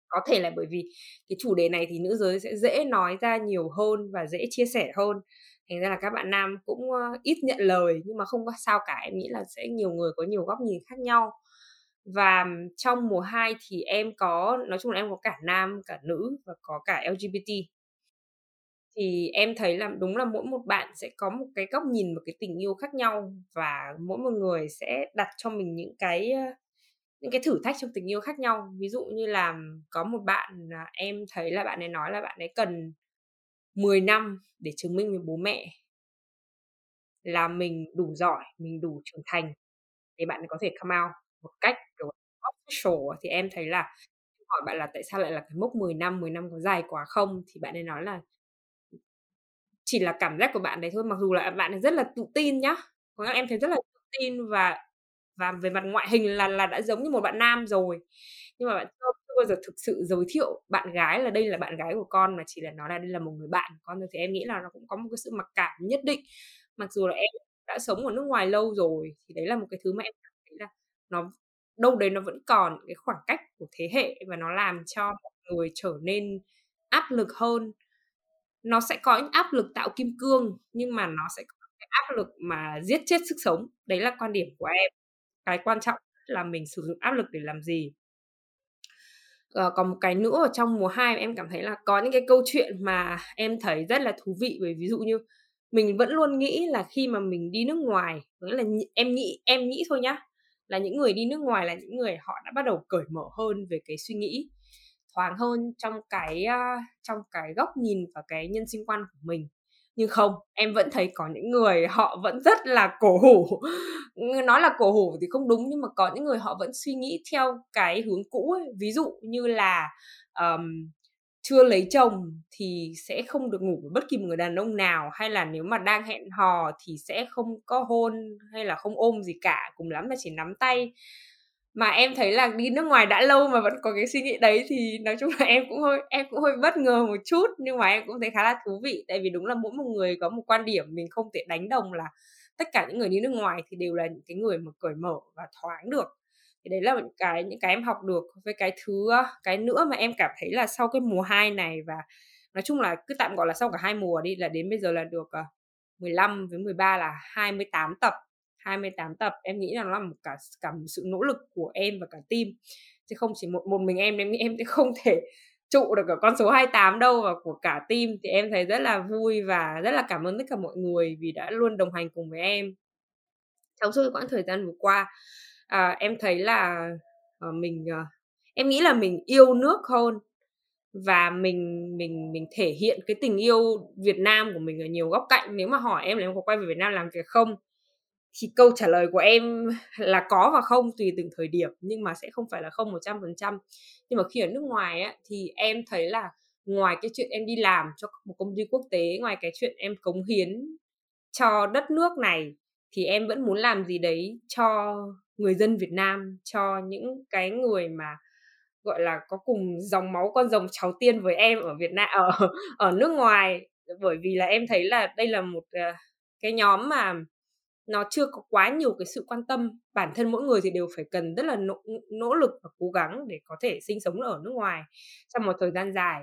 Có thể là bởi vì cái chủ đề này thì nữ giới sẽ dễ nói ra nhiều hơn và dễ chia sẻ hơn. Thành ra là các bạn nam cũng ít nhận lời nhưng mà không có sao cả em nghĩ là sẽ nhiều người có nhiều góc nhìn khác nhau. Và trong mùa 2 thì em có nói chung là em có cả nam cả nữ và có cả LGBT thì em thấy là đúng là mỗi một bạn sẽ có một cái góc nhìn một cái tình yêu khác nhau và mỗi một người sẽ đặt cho mình những cái những cái thử thách trong tình yêu khác nhau. Ví dụ như là có một bạn em thấy là bạn ấy nói là bạn ấy cần 10 năm để chứng minh với bố mẹ là mình đủ giỏi, mình đủ trưởng thành để bạn có thể come out một cách kiểu official thì em thấy là hỏi bạn là tại sao lại là cái mốc 10 năm, 10 năm có dài quá không? Thì bạn ấy nói là chỉ là cảm giác của bạn đấy thôi mặc dù là bạn ấy rất là tự tin nhá. Có nghĩa em thấy rất là tự tin và và về mặt ngoại hình là là đã giống như một bạn nam rồi. Nhưng mà bạn chưa, chưa bao giờ thực sự giới thiệu bạn gái là đây là bạn gái của con mà chỉ là nói là đây là một người bạn của con thôi. Thì em nghĩ là nó cũng có một cái sự mặc cảm nhất định. Mặc dù là em đã sống ở nước ngoài lâu rồi thì đấy là một cái thứ mà em cảm thấy là nó đâu đấy nó vẫn còn cái khoảng cách của thế hệ và nó làm cho mọi người trở nên áp lực hơn nó sẽ có những áp lực tạo kim cương nhưng mà nó sẽ có cái áp lực mà giết chết sức sống. Đấy là quan điểm của em. Cái quan trọng là mình sử dụng áp lực để làm gì? À, còn một cái nữa ở trong mùa 2 em cảm thấy là có những cái câu chuyện mà em thấy rất là thú vị. Bởi ví dụ như mình vẫn luôn nghĩ là khi mà mình đi nước ngoài nghĩa là em nghĩ em nghĩ thôi nhá là những người đi nước ngoài là những người họ đã bắt đầu cởi mở hơn về cái suy nghĩ thoáng hơn trong cái uh, trong cái góc nhìn và cái nhân sinh quan của mình. Nhưng không em vẫn thấy có những người họ vẫn rất là cổ hủ. Nói là cổ hủ thì không đúng nhưng mà có những người họ vẫn suy nghĩ theo cái hướng cũ ấy. ví dụ như là um, chưa lấy chồng thì sẽ không được ngủ với bất kỳ một người đàn ông nào hay là nếu mà đang hẹn hò thì sẽ không có hôn hay là không ôm gì cả cùng lắm là chỉ nắm tay mà em thấy là đi nước ngoài đã lâu mà vẫn có cái suy nghĩ đấy thì nói chung là em cũng hơi, em cũng hơi bất ngờ một chút. Nhưng mà em cũng thấy khá là thú vị. Tại vì đúng là mỗi một người có một quan điểm, mình không thể đánh đồng là tất cả những người đi nước ngoài thì đều là những cái người mà cởi mở và thoáng được. Thì đấy là những cái những cái em học được. Với cái thứ cái nữa mà em cảm thấy là sau cái mùa 2 này và nói chung là cứ tạm gọi là sau cả hai mùa đi là đến bây giờ là được ờ, 15 với 13 là 28 tập. 28 tập em nghĩ là nó là một cả cả một sự nỗ lực của em và cả team. Chứ không chỉ một một mình em em nghĩ em sẽ không thể trụ được ở con số 28 đâu và của cả team. Thì em thấy rất là vui và rất là cảm ơn tất cả mọi người vì đã luôn đồng hành cùng với em. Trong suốt quãng thời gian vừa qua à, em thấy là à, mình à, em nghĩ là mình yêu nước hơn và mình mình mình thể hiện cái tình yêu Việt Nam của mình ở nhiều góc cạnh. Nếu mà hỏi em là em có quay về Việt Nam làm việc không thì câu trả lời của em là có và không tùy từng thời điểm nhưng mà sẽ không phải là không một trăm phần trăm. Nhưng mà khi ở nước ngoài á, thì em thấy là ngoài cái chuyện em đi làm cho một công ty quốc tế ngoài cái chuyện em cống hiến cho đất nước này thì em vẫn muốn làm gì đấy cho người dân Việt Nam cho những cái người mà gọi là có cùng dòng máu con rồng cháu tiên với em ở Việt Nam ở ở nước ngoài. Bởi vì là em thấy là đây là một ờ, cái nhóm mà nó chưa có quá nhiều cái sự quan tâm. Bản thân mỗi người thì đều phải cần rất là nỗ, nỗ lực và cố gắng để có thể sinh sống ở nước ngoài trong một thời gian dài.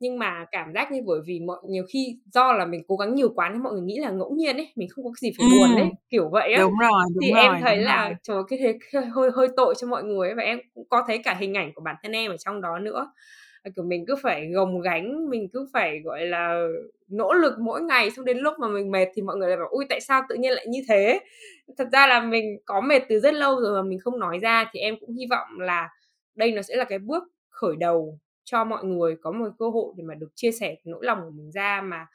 Nhưng mà cảm giác như bởi vì mọi nhiều khi do là mình cố gắng nhiều quá nên mọi người nghĩ là ngẫu nhiên ấy mình không có gì phải buồn ấy kiểu vậy á. Đúng rồi đúng thì rồi, em thấy đúng là rồi. trời cái thế hơi hơi tội cho mọi người ấy và em cũng có thấy cả hình ảnh của bản thân em ở trong đó nữa kiểu, mình cứ phải gồng gánh, mình cứ phải, gọi là, nỗ lực mỗi ngày, xong đến lúc mà mình mệt thì mọi người lại bảo, ui, tại sao tự nhiên lại như thế? Thật ra là mình có mệt từ rất lâu rồi mà mình không nói ra thì em cũng hy vọng là đây nó sẽ là cái bước khởi đầu cho mọi người có một cơ hội để mà được chia sẻ nỗi lòng của mình ra mà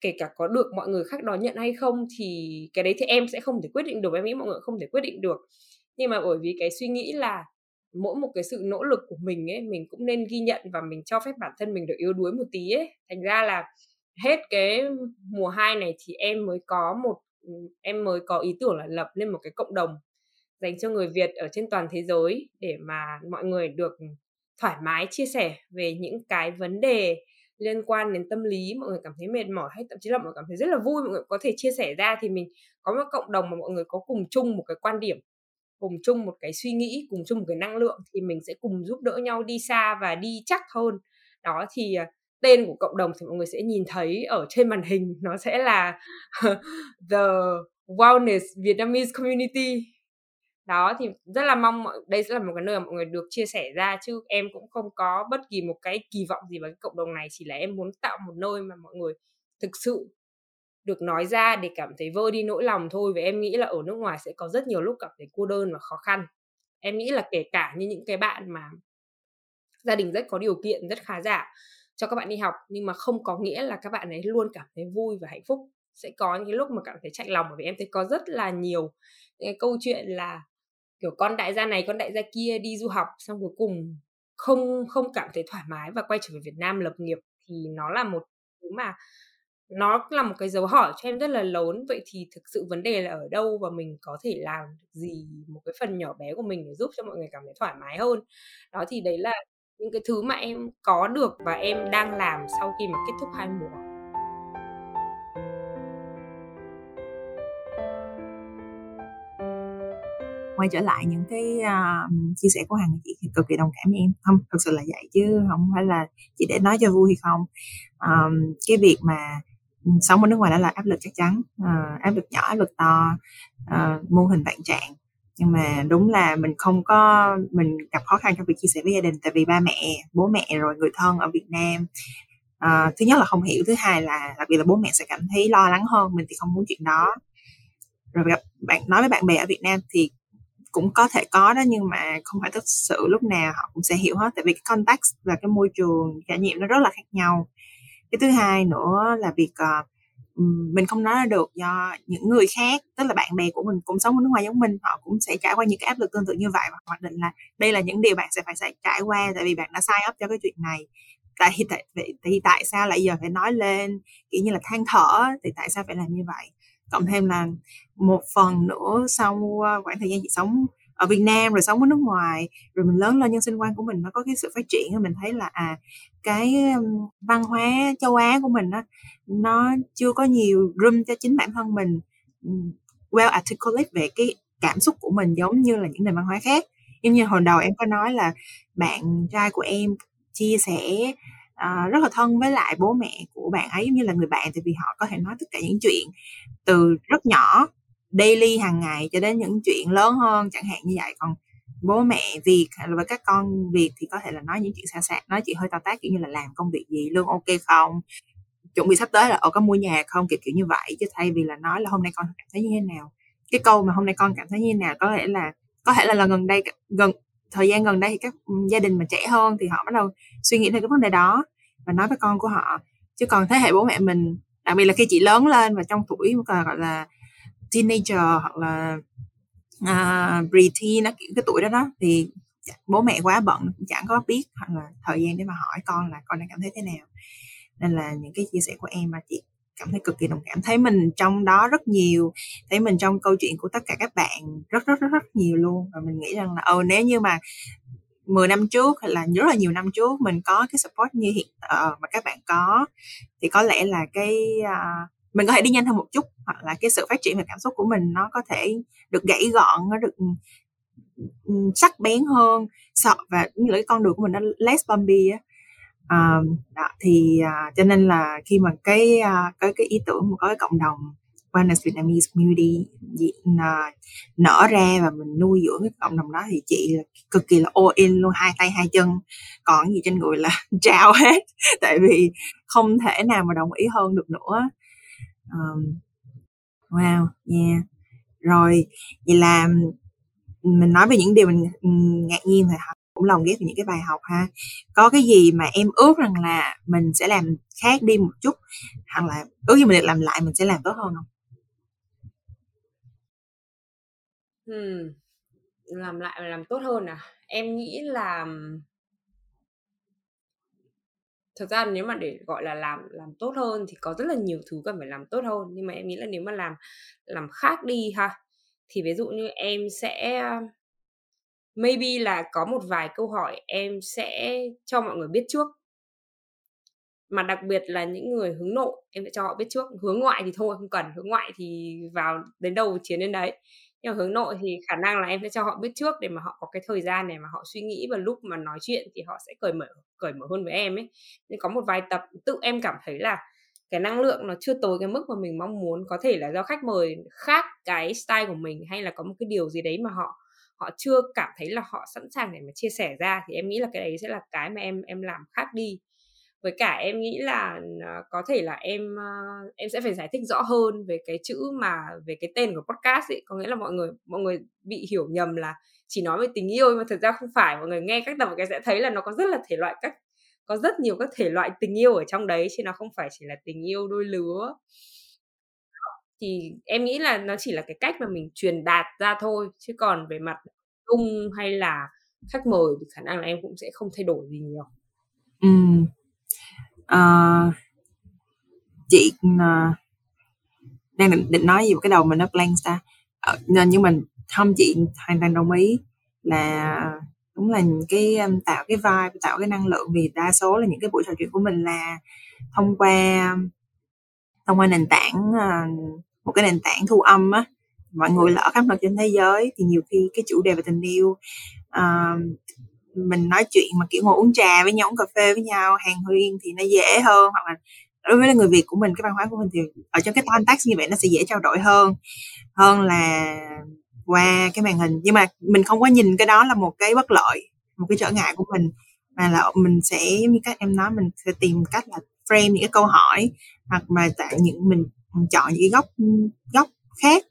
kể cả có được mọi người khác đón nhận hay không thì cái đấy thì em sẽ không thể quyết định được, em nghĩ mọi người không thể quyết định được. Nhưng mà bởi vì cái suy nghĩ là mỗi một cái sự nỗ lực của mình ấy, mình cũng nên ghi nhận và mình cho phép bản thân mình được yếu đuối một tí ấy. Thành ra là hết cái mùa 2 này thì em mới có một ừ, em mới có ý tưởng là lập lên một cái cộng đồng dành cho người Việt ở trên toàn thế giới để mà mọi người được thoải mái chia sẻ về những cái vấn đề liên quan đến tâm lý. Mọi người cảm thấy mệt mỏi hay thậm chí là mọi người cảm thấy rất là vui, mọi người có thể chia sẻ ra thì mình có một cộng đồng mà mọi người có cùng chung một cái quan điểm cùng chung một cái suy nghĩ, cùng chung một cái năng lượng thì mình sẽ cùng giúp đỡ nhau đi xa và đi chắc hơn. Đó, thì ờ, tên của cộng đồng thì mọi người sẽ nhìn thấy ở trên màn hình. Nó sẽ là the wellness Vietnamese community. Đó, thì rất là mong mọi, đây sẽ là một cái nơi mà mọi người được chia sẻ ra chứ em cũng không có bất kỳ một cái kỳ vọng gì vào cái cộng đồng này. Chỉ là em muốn tạo một nơi mà mọi người thực sự được nói ra để cảm thấy vơi đi nỗi lòng thôi và em nghĩ là ở nước ngoài sẽ có rất nhiều lúc cảm thấy cô đơn và khó khăn. Em nghĩ là kể cả như những cái bạn mà gia đình rất có điều kiện, rất khá giả cho các bạn đi học nhưng mà không có nghĩa là các bạn ấy luôn cảm thấy vui và hạnh phúc. Sẽ có những lúc mà cảm thấy chạy lòng bởi vì em thấy có rất là nhiều những cái câu chuyện là, kiểu, con đại gia này, con đại gia kia đi du học xong cuối cùng không không cảm thấy thoải mái và quay trở về Việt Nam lập nghiệp. Thì nó là một thứ mà nó là một cái dấu hỏi cho em rất là lớn. Vậy thì thực sự vấn đề là ở đâu và mình có thể làm được gì một cái phần nhỏ bé của mình để giúp cho mọi người cảm thấy thoải mái hơn. Đó thì đấy là những cái thứ mà em có được và em đang làm sau khi mà kết thúc hai mùa. Quay trở lại những cái uh, chia sẻ của hàng chị thì cực kỳ đồng cảm với em. Không thực sự là vậy chứ không phải là chỉ để nói cho vui hay không. Um, cái việc mà sống ở nước ngoài đó là áp lực chắc chắn uh, áp lực nhỏ áp lực to uh, mô hình vạn trạng. Nhưng mà đúng là mình không có mình gặp khó khăn trong việc chia sẻ với gia đình tại vì ba mẹ bố mẹ rồi người thân ở Việt Nam. À, thứ nhất là không hiểu thứ hai là đặc biệt là bố mẹ sẽ cảm thấy lo lắng hơn mình thì không muốn chuyện đó. Rồi gặp bạn nói với bạn bè ở Việt Nam thì cũng có thể có đó nhưng mà không phải thực sự lúc nào họ cũng sẽ hiểu hết tại vì cái context và cái môi trường trải nghiệm nó rất là khác nhau cái thứ hai nữa là việc uh, mình không nói được do những người khác tức là bạn bè của mình cũng sống ở nước ngoài giống mình họ cũng sẽ trải qua những cái áp lực tương tự như vậy và hoạch định là đây là những điều bạn sẽ phải, trải qua tại vì bạn đã sign up cho cái chuyện này. Tại tại thì tại sao lại giờ phải nói lên kiểu như là than thở thì tại sao phải làm như vậy? Cộng thêm là một phần nữa sau ờ, khoảng thời gian chị sống ở Việt Nam rồi sống ở nước ngoài rồi mình lớn lên nhân sinh quan của mình nó có cái sự phát triển mình thấy là à cái văn hóa châu Á của mình đó, nó chưa có nhiều room cho chính bản thân mình well articulate về cái cảm xúc của mình giống như là những nền văn hóa khác. Giống như hồi đầu em có nói là bạn trai của em chia sẻ uh, rất là thân với lại bố mẹ của bạn ấy giống như là người bạn tại vì họ có thể nói tất cả những chuyện từ rất nhỏ daily hàng ngày cho đến những chuyện lớn hơn chẳng hạn như vậy. Còn bố mẹ việc hay là với các con việc thì có thể là nói những chuyện xa xa nói chuyện hơi to tác, kiểu như là làm công việc gì lương ok không? Chuẩn bị sắp tới là ở có mua nhà không? Kiểu kiểu như vậy, chứ thay vì là nói là hôm nay con cảm thấy như thế nào? Cái câu mà hôm nay con cảm thấy như thế nào? có thể là, có thể là là gần đây, gần, thời gian gần đây thì các gia đình mà trẻ hơn thì họ bắt đầu suy nghĩ về cái vấn đề đó và nói với con của họ. Chứ còn thế hệ bố mẹ mình, đặc biệt là khi chị lớn lên và trong tuổi gọi là teenager hoặc là À, uh, preteen nó kiểu cái tuổi đó đó thì bố mẹ quá bận chẳng có biết hoặc là thời gian để mà hỏi con là con đang cảm thấy thế nào. Nên là những cái chia sẻ của em mà chị cảm thấy cực kỳ đồng cảm. Thấy mình trong đó rất nhiều thấy mình trong câu chuyện của tất cả các bạn rất rất rất rất nhiều luôn. Và mình nghĩ rằng là ờ nếu như mà 10 năm trước hay là rất là nhiều năm trước mình có cái support như hiện uh, mà các bạn có thì có lẽ là cái uh, mình có thể đi nhanh hơn một chút hoặc là cái sự phát triển về cảm xúc của mình nó có thể được gãy gọn nó được sắc bén hơn sợ và như là cái con đường của mình nó less bumpy á. À, đó, thì à, cho nên là khi mà cái à, cái cái ý tưởng mà có cái cộng đồng Wellness Vietnamese Community à, nở ra và mình nuôi dưỡng cái cộng đồng đó thì chị là cực kỳ là all in luôn hai tay hai chân. Còn gì trên người là trao hết. Tại vì không thể nào mà đồng ý hơn được nữa um, wow yeah rồi vậy là mình nói về những điều mình ngạc nhiên thì cũng lòng ghép về những cái bài học ha có cái gì mà em ước rằng là mình sẽ làm khác đi một chút hoặc là ước gì mình được làm lại mình sẽ làm tốt hơn không hmm. làm lại và làm tốt hơn à? Em nghĩ là thực ra nếu mà để, gọi là, làm làm tốt hơn thì có rất là nhiều thứ cần phải làm tốt hơn. Nhưng mà em nghĩ là nếu mà làm làm khác đi ha, thì ví dụ như em sẽ, maybe là có một vài câu hỏi em sẽ cho mọi người biết trước. Mà đặc biệt là những người hướng nội, em sẽ cho họ biết trước. Hướng ngoại thì thôi, không cần. Hướng ngoại thì vào đến đầu chiến đến đấy nhưng mà hướng nội thì khả năng là em sẽ cho họ biết trước để mà họ có cái thời gian để mà họ suy nghĩ và lúc mà nói chuyện thì họ sẽ cởi mở cởi mở hơn với em ấy. Nên có một vài tập tự em cảm thấy là cái năng lượng nó chưa tới cái mức mà mình mong muốn. Có thể là do khách mời khác cái style của mình hay là có một cái điều gì đấy mà họ họ chưa cảm thấy là họ sẵn sàng để mà chia sẻ ra thì em nghĩ là cái đấy sẽ là cái mà em em làm khác đi với cả em nghĩ là à, có thể là em ờ, em sẽ phải giải thích rõ hơn về cái chữ mà, về cái tên của podcast ấy. Có nghĩa là mọi người mọi người bị hiểu nhầm là chỉ nói về tình yêu nhưng mà thật ra không phải. Mọi người nghe các tập cái sẽ thấy là nó có rất là thể loại các, có rất nhiều các thể loại tình yêu ở trong đấy chứ nó không phải chỉ là tình yêu đôi lứa. Thì em nghĩ là nó chỉ là cái cách mà mình truyền đạt ra thôi, chứ còn về mặt tung hay là khách mời thì khả năng là em cũng sẽ không thay đổi gì nhiều. Ừ Ờ, chị uh, đang định, định nói gì một cái đầu mình nó blank ra ờ, nên nhưng mình không chị hoàn toàn đồng ý là đúng là cái tạo cái vibe tạo cái năng lượng vì đa số là những cái buổi trò chuyện của mình là thông qua thông qua nền tảng một cái nền tảng thu âm á. Mọi người là ở khắp nơi trên thế giới thì nhiều khi cái chủ đề về tình yêu uh, mình nói chuyện mà, kiểu, ngồi uống trà với nhau, uống cà phê với nhau, hàng huyên thì nó dễ hơn, hoặc là đối với người Việt của mình, cái văn hóa của mình thì ở trong cái context như vậy nó sẽ dễ trao đổi hơn hơn là qua cái màn hình. Nhưng mà mình không có nhìn cái đó là một cái bất lợi, một cái trở ngại của mình, mà là mình sẽ như các em nói, mình sẽ tìm cách là frame những cái câu hỏi, hoặc mà tại những, mình chọn những cái góc góc khác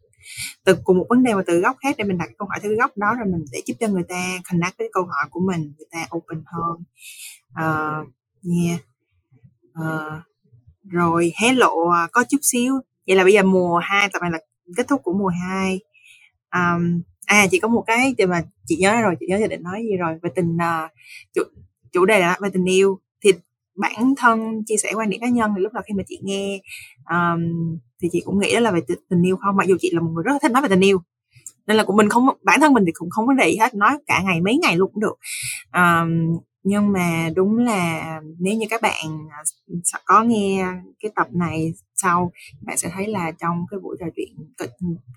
từ cùng một vấn đề mà từ góc khác để mình đặt câu hỏi theo cái góc đó rồi mình để giúp cho người ta connect với câu hỏi của mình người ta open hơn uh, ờ, yeah. Uh, rồi hé lộ à, có chút xíu. Vậy là bây giờ mùa 2 tập này là kết thúc của mùa 2 um, à chỉ có một cái thì mà chị nhớ rồi chị nhớ chị định nói gì rồi. Về tình uh, chủ, chủ đề là về tình yêu. Thì bản thân chia sẻ quan điểm cá nhân thì lúc nào khi mà chị nghe um, thì chị cũng nghĩ đó là về tình yêu không? Mặc dù chị là một người rất là thích nói về tình yêu. Nên là của mình không bản thân mình thì cũng không có gì hết nói cả ngày mấy ngày luôn cũng được. Um, nhưng mà đúng là nếu như các bạn à, có nghe cái tập này sau bạn sẽ thấy là trong cái buổi trò chuyện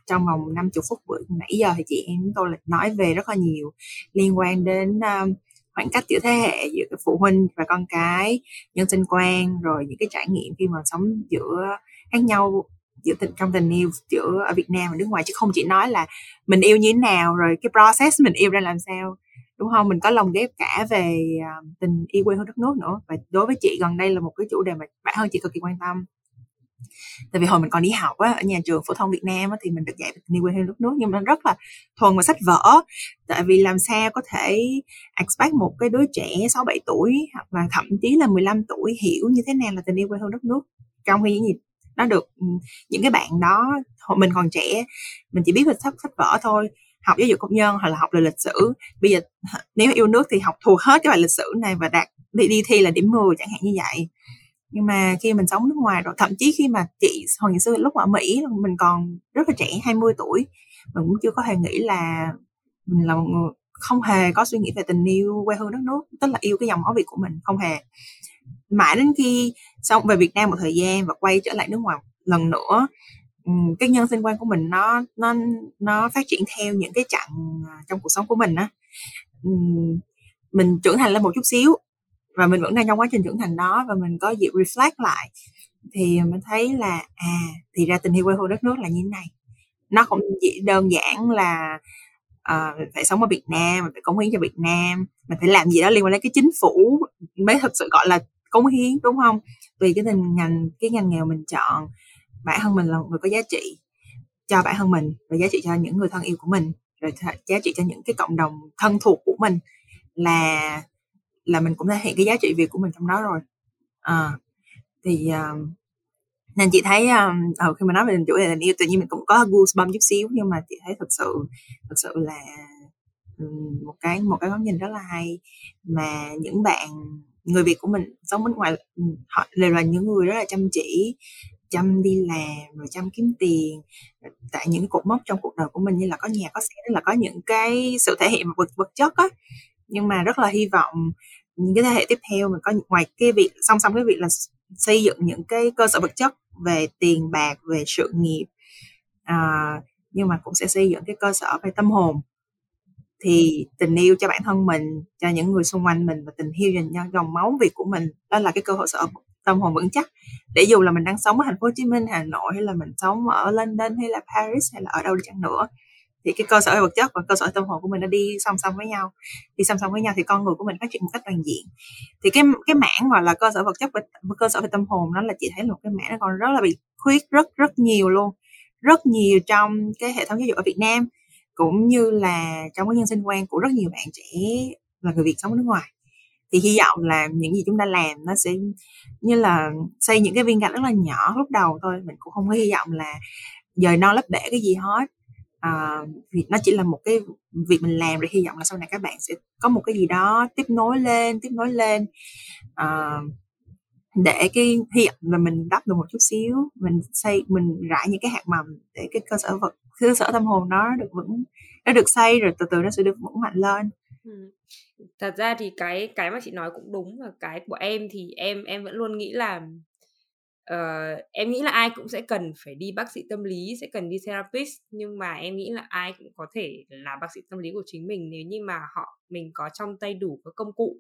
trong vòng 50 phút bữa nãy giờ thì chị em tôi nói về rất là nhiều liên quan đến um, khoảng cách giữa thế hệ giữa cái phụ huynh và con cái nhân sinh quan rồi những cái trải nghiệm khi mà sống giữa khác nhau giữa tình trong tình yêu giữa ở Việt Nam và nước ngoài chứ không chỉ nói là mình yêu như thế nào rồi cái process mình yêu ra làm sao đúng không? Mình có lồng ghép cả về à, tình yêu quê hương đất nước nữa. Và đối với chị gần đây là một cái chủ đề mà bản thân chị cực kỳ quan tâm. Tại vì hồi mình còn đi học á, ở nhà trường phổ thông Việt Nam á, thì mình được dạy về tình yêu quê hương đất nước nhưng mà nó rất là thuần và sách vở. Tại vì làm sao có thể expect một cái đứa trẻ 6 7 tuổi hoặc là thậm chí là 15 tuổi hiểu như thế nào là tình yêu quê hương đất nước trong khi gì nó được những cái bạn đó hồi mình còn trẻ mình chỉ biết về sách sách vở thôi học giáo dục công nhân hoặc là học về lịch sử. Bây giờ nếu yêu nước thì học thuộc hết cái bài lịch sử này và đạt đi, đi thi là điểm 10 chẳng hạn như vậy. Nhưng mà khi mình sống nước ngoài rồi thậm chí khi mà chị hồi xưa lúc ở Mỹ mình còn rất là trẻ 20 tuổi mình cũng chưa có hề nghĩ là mình là một người không hề có suy nghĩ về tình yêu quê hương đất nước tức là yêu cái dòng máu Việt của mình không hề mãi đến khi xong về Việt Nam một thời gian và quay trở lại nước ngoài lần nữa. Cái nhân sinh quan của mình nó nó nó phát triển theo những cái chặng à, trong cuộc sống của mình á. Mình trưởng thành lên một chút xíu và mình vẫn đang trong quá trình trưởng thành đó và mình có dịp reflect lại thì mình thấy là à thì ra tình yêu quê hương đất nước là như thế này. Nó không chỉ đơn giản là uh, mình phải sống ở Việt Nam mình phải cống hiến cho Việt Nam mình phải làm gì đó liên quan đến cái chính phủ mới thực sự gọi là cống hiến đúng không? Tùy cái tình ngành cái ngành nghèo mình chọn bản thân mình là một người có giá trị cho bản thân mình và giá trị cho những người thân yêu của mình rồi giá trị cho những cái cộng đồng thân thuộc của mình là là mình cũng thể hiện cái giá trị việc của mình trong đó rồi. À, thì uh, nên chị thấy um, ừ, khi mà nói về chủ đề tình yêu tự nhiên mình cũng có goosebumps chút xíu nhưng mà chị thấy thật sự thật sự là um, một cái một cái góc nhìn rất là hay mà những bạn người Việt của mình sống bên ngoài ừ, họ đều là những người rất là chăm chỉ chăm đi làm rồi chăm kiếm tiền. Tại những cột mốc trong cuộc đời của mình như là có nhà có xe là có những cái sự thể hiện vật vật chất á. Nhưng mà rất là hy vọng những cái thế hệ tiếp theo mình có ngoài cái việc song song cái việc là xây dựng những cái cơ sở vật chất về tiền bạc về sự nghiệp à, nhưng mà cũng sẽ xây dựng cái cơ sở về tâm hồn thì tình yêu cho bản thân mình cho những người xung quanh mình và tình yêu dành cho dòng máu việt của mình đó là cái cơ hội sở tâm hồn vững chắc. Để dù là mình đang sống ở thành phố Hồ Chí Minh, Hà Nội hay là mình sống ở London hay là Paris hay là ở đâu đi chăng nữa thì cái cơ sở vật chất và cơ sở tâm hồn của mình nó đi song song với nhau đi song song với nhau thì con người của mình phát triển một cách toàn diện. Thì cái cái mảng gọi là cơ sở vật chất và cơ sở về tâm hồn nó là chị thấy là một cái mảng nó còn rất là bị khuyết rất rất nhiều luôn. Rất nhiều trong cái hệ thống giáo dục ở Việt Nam cũng như là trong cái nhân sinh quan của rất nhiều bạn trẻ là người Việt sống ở nước ngoài. Thì hy vọng là những gì chúng ta làm nó sẽ như là xây những cái viên gạch rất là nhỏ lúc đầu thôi. Mình cũng không có hy vọng là dời non lấp bể cái gì hết. À, vì nó chỉ là một cái việc mình làm rồi hy vọng là sau này các bạn sẽ có một cái gì đó tiếp nối lên tiếp nối lên. À, để cái hy vọng là mình đắp được một chút xíu mình xây mình rải những cái hạt mầm để cái cơ sở vật cơ sở tâm hồn nó được vững nó được xây rồi từ từ nó sẽ được vững mạnh lên ừ. thật ra thì cái cái mà chị nói cũng đúng và cái của em thì em em vẫn luôn nghĩ là uh, em nghĩ là ai cũng sẽ cần phải đi bác sĩ tâm lý sẽ cần đi therapist nhưng mà em nghĩ là ai cũng có thể là bác sĩ tâm lý của chính mình nếu như mà họ mình có trong tay đủ các công cụ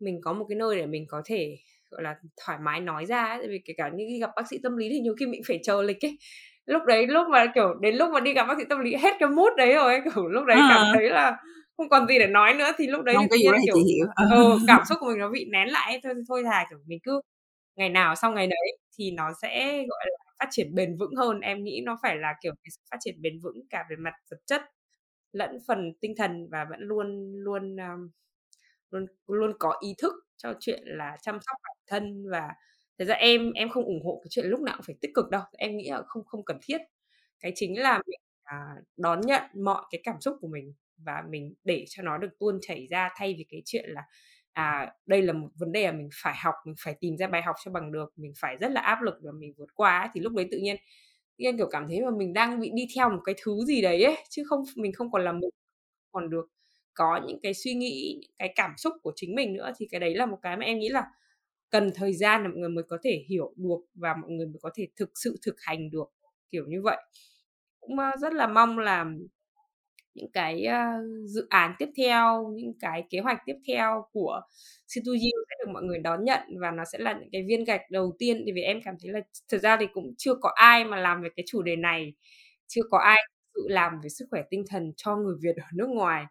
mình có một cái nơi để mình có thể gọi là thoải mái nói ra ấy. vì kể cả như khi gặp bác sĩ tâm lý thì nhiều khi mình phải chờ lịch ấy lúc đấy lúc mà kiểu đến lúc mà đi gặp bác sĩ tâm lý hết cái mút đấy rồi ấy, kiểu lúc đấy à. cảm thấy là không còn gì để nói nữa thì lúc đấy không, cái gì kiểu chị hiểu. ừ, cảm xúc của mình nó bị nén lại thôi thôi thà kiểu mình cứ ngày nào sau ngày đấy thì nó sẽ gọi là phát triển bền vững hơn em nghĩ nó phải là kiểu cái phát triển bền vững cả về mặt vật chất lẫn phần tinh thần và vẫn luôn luôn um, luôn luôn có ý thức cho chuyện là chăm sóc bản thân và thật ra em em không ủng hộ cái chuyện lúc nào cũng phải tích cực đâu. Em nghĩ là không không cần thiết. Cái chính là mình à, đón nhận mọi cái cảm xúc của mình và mình để cho nó được tuôn chảy ra thay vì cái chuyện là à đây là một vấn đề mà mình phải học mình phải tìm ra bài học cho bằng được mình phải rất là áp lực và mình vượt qua ấy, thì lúc đấy tự nhiên tự kiểu cảm thấy mà mình đang bị đi theo một cái thứ gì đấy ấy chứ không mình không còn là mình còn được có những cái suy nghĩ những cái cảm xúc của chính mình nữa thì cái đấy là một cái mà em nghĩ là cần thời gian để mọi người mới có thể hiểu được và mọi người mới có thể thực sự thực hành được kiểu như vậy. Cũng ờ, rất là mong là những cái uh, dự án tiếp theo những cái kế hoạch tiếp theo của C2U sẽ được mọi người đón nhận và nó sẽ là những cái viên gạch đầu tiên. Thì vì em cảm thấy là thực ra thì cũng chưa có ai mà làm về cái chủ đề này chưa có ai tự làm về sức khỏe tinh thần cho người Việt ở nước ngoài.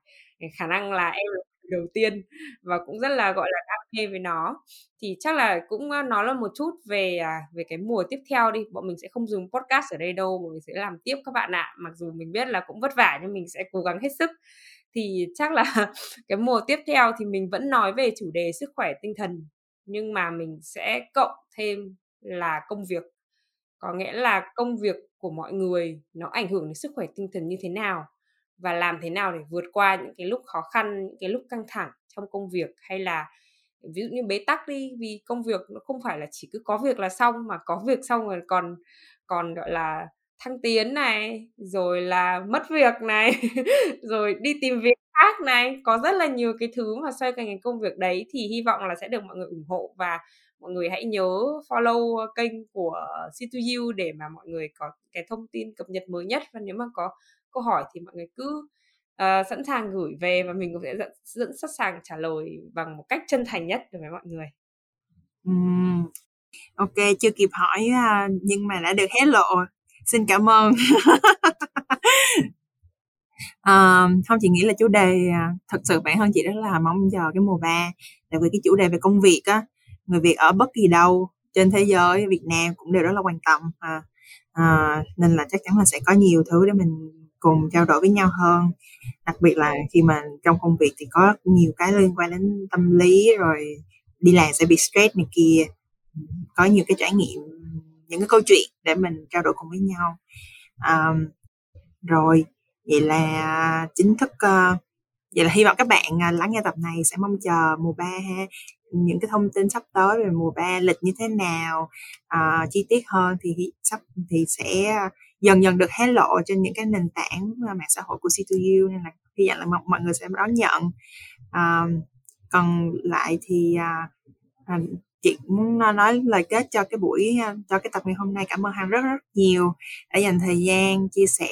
Khả năng là em là đầu tiên và cũng rất là, gọi là, đam mê với nó. Thì chắc là cũng nói là một chút về à, về cái mùa tiếp theo đi. Bọn mình sẽ không dùng podcast ở đây đâu, bọn mình sẽ làm tiếp các bạn ạ. Mặc dù mình biết là cũng vất vả nhưng mình sẽ cố gắng hết sức. Thì chắc là cái mùa tiếp theo thì mình vẫn nói về chủ đề sức khỏe tinh thần, nhưng mà mình sẽ cộng thêm là công việc. Có nghĩa là công việc của mọi người, nó ảnh hưởng đến sức khỏe tinh thần như thế nào và làm thế nào để vượt qua những cái lúc khó khăn, những cái lúc căng thẳng trong công việc hay là, ví dụ như bế tắc đi, vì công việc nó không phải là chỉ cứ có việc là xong mà có việc xong rồi còn còn, gọi là, thăng tiến này, rồi là mất việc này, rồi đi tìm việc khác này. Có rất là nhiều cái thứ mà xoay quanh cái công việc đấy thì hy vọng là sẽ được mọi người ủng hộ và mọi người hãy nhớ follow ờ, kênh của C2U để mà mọi người có cái thông tin cập nhật mới nhất. Và nếu mà có câu hỏi thì mọi người cứ uh, sẵn sàng gửi về và mình cũng sẽ dẫn, dẫn sẵn sàng trả lời bằng một cách chân thành nhất đối với mọi người. Uhm. ok chưa kịp hỏi à, nhưng mà đã được hé lộ. Xin cảm ơn. À, không chị nghĩ là chủ đề à, thật sự bản thân chị rất là mong chờ cái mùa ba. Tại vì cái chủ đề về công việc á người việt ở bất kỳ đâu trên thế giới Việt Nam cũng đều rất là quan tâm à, à, nên là chắc chắn là sẽ có nhiều thứ để mình cùng trao đổi với nhau hơn. Đặc biệt là khi mà trong công việc thì có nhiều cái liên quan đến tâm lý rồi đi làm sẽ bị stress này kia. Có nhiều cái trải nghiệm những cái câu chuyện để mình trao đổi cùng với nhau. À, rồi vậy là chính thức uh, vậy là hy vọng các bạn uh, lắng nghe tập này sẽ mong chờ mùa 3 ha những cái thông tin sắp tới về mùa ba lịch như thế nào uh, chi tiết hơn thì sắp thì sẽ dần dần được hé lộ trên những cái nền tảng ờ, mạng xã hội của C2U nên là hy vọng là mọi người sẽ đón nhận. Uh, còn lại thì uh, chị muốn nói lời kết cho cái buổi cho cái tập ngày hôm nay. Cảm ơn hằng rất rất nhiều đã dành thời gian chia sẻ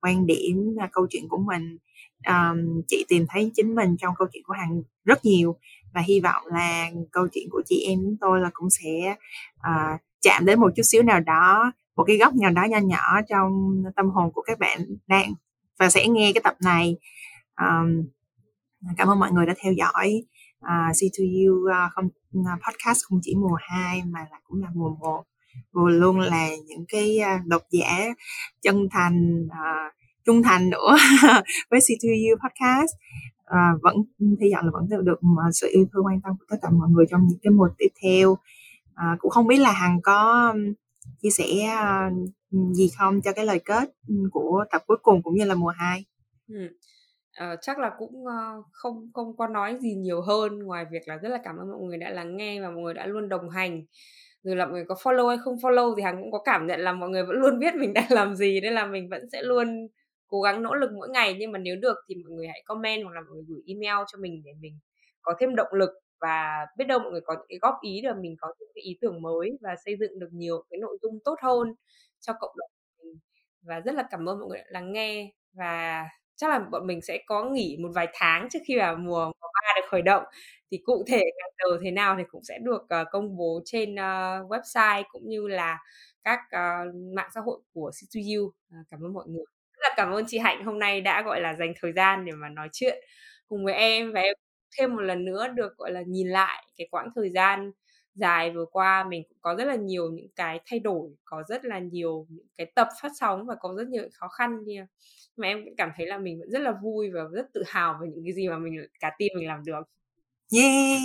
quan điểm câu chuyện của mình. Um, chị tìm thấy chính mình trong câu chuyện của hằng rất nhiều và hy vọng là câu chuyện của chị em chúng tôi là cũng sẽ uh, chạm đến một chút xíu nào đó một cái góc nào đó nho nhỏ trong tâm hồn của các bạn đang và sẽ nghe cái tập này. Um, cảm ơn mọi người đã theo dõi uh, C2U uh, không uh, podcast không chỉ mùa 2 mà là cũng là mùa 1 vừa luôn là những cái uh, độc giả chân thành uh, trung thành nữa với C2U podcast à, vẫn hy vọng là vẫn được, ờ, sự yêu thương quan tâm của tất cả mọi người trong những cái mùa tiếp theo. À, cũng không biết là hằng có chia sẻ gì không cho cái lời kết của tập cuối cùng cũng như là mùa 2 ừ. Chắc là cũng uh, không không có nói gì nhiều hơn. Ngoài việc là rất là cảm ơn mọi người đã lắng nghe và mọi người đã luôn đồng hành. Rồi là mọi người có follow hay không follow thì hằng cũng có cảm nhận là mọi người vẫn luôn biết mình đang làm gì nên là mình vẫn sẽ luôn cố gắng nỗ lực mỗi ngày nhưng mà nếu được thì mọi người hãy comment hoặc là mọi người gửi email cho mình để mình có thêm động lực và biết đâu mọi người có những cái góp ý để mình có những cái ý tưởng mới và xây dựng được nhiều cái nội dung tốt hơn cho cộng đồng mình. Và rất là cảm ơn mọi người đã lắng nghe và chắc là bọn mình sẽ có nghỉ một vài tháng trước khi mà mùa mùa ba được khởi động. Thì cụ thể ngày giờ thế nào thì cũng sẽ được uh, công bố trên uh, website cũng như là các uh, mạng xã hội của C2U. Uh, cảm ơn mọi người là cảm ơn chị Hạnh hôm nay đã, gọi là, dành thời gian để mà nói chuyện cùng với em và em thêm một lần nữa được, gọi là, nhìn lại cái quãng thời gian dài vừa qua. Mình cũng có rất là nhiều những cái thay đổi, có rất là nhiều những cái tập phát sóng và có rất nhiều khó khăn nhưng mà em cũng cảm thấy là mình vẫn rất là vui và rất tự hào về những cái gì mà mình, cả team mình làm được. Yeah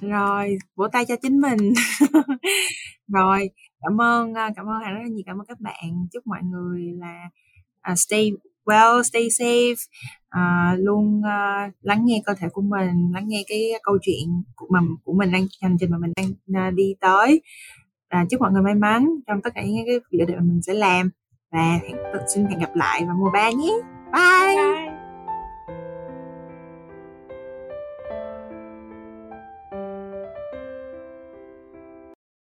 rồi, vỗ tay cho chính mình. rồi cảm ơn ờ, cảm ơn hạnh rất là nhiều cảm ơn các bạn. Chúc mọi người là uh, stay well stay safe uh, luôn uh, lắng nghe cơ thể của mình lắng nghe cái câu chuyện của mình của mình đang hành trình mà mình đang uh, đi tới. Uh, chúc mọi người may mắn trong tất cả những cái việc mà mình sẽ làm. Và hẹn xin hẹn gặp lại vào mùa ba nhé. Bye, bye.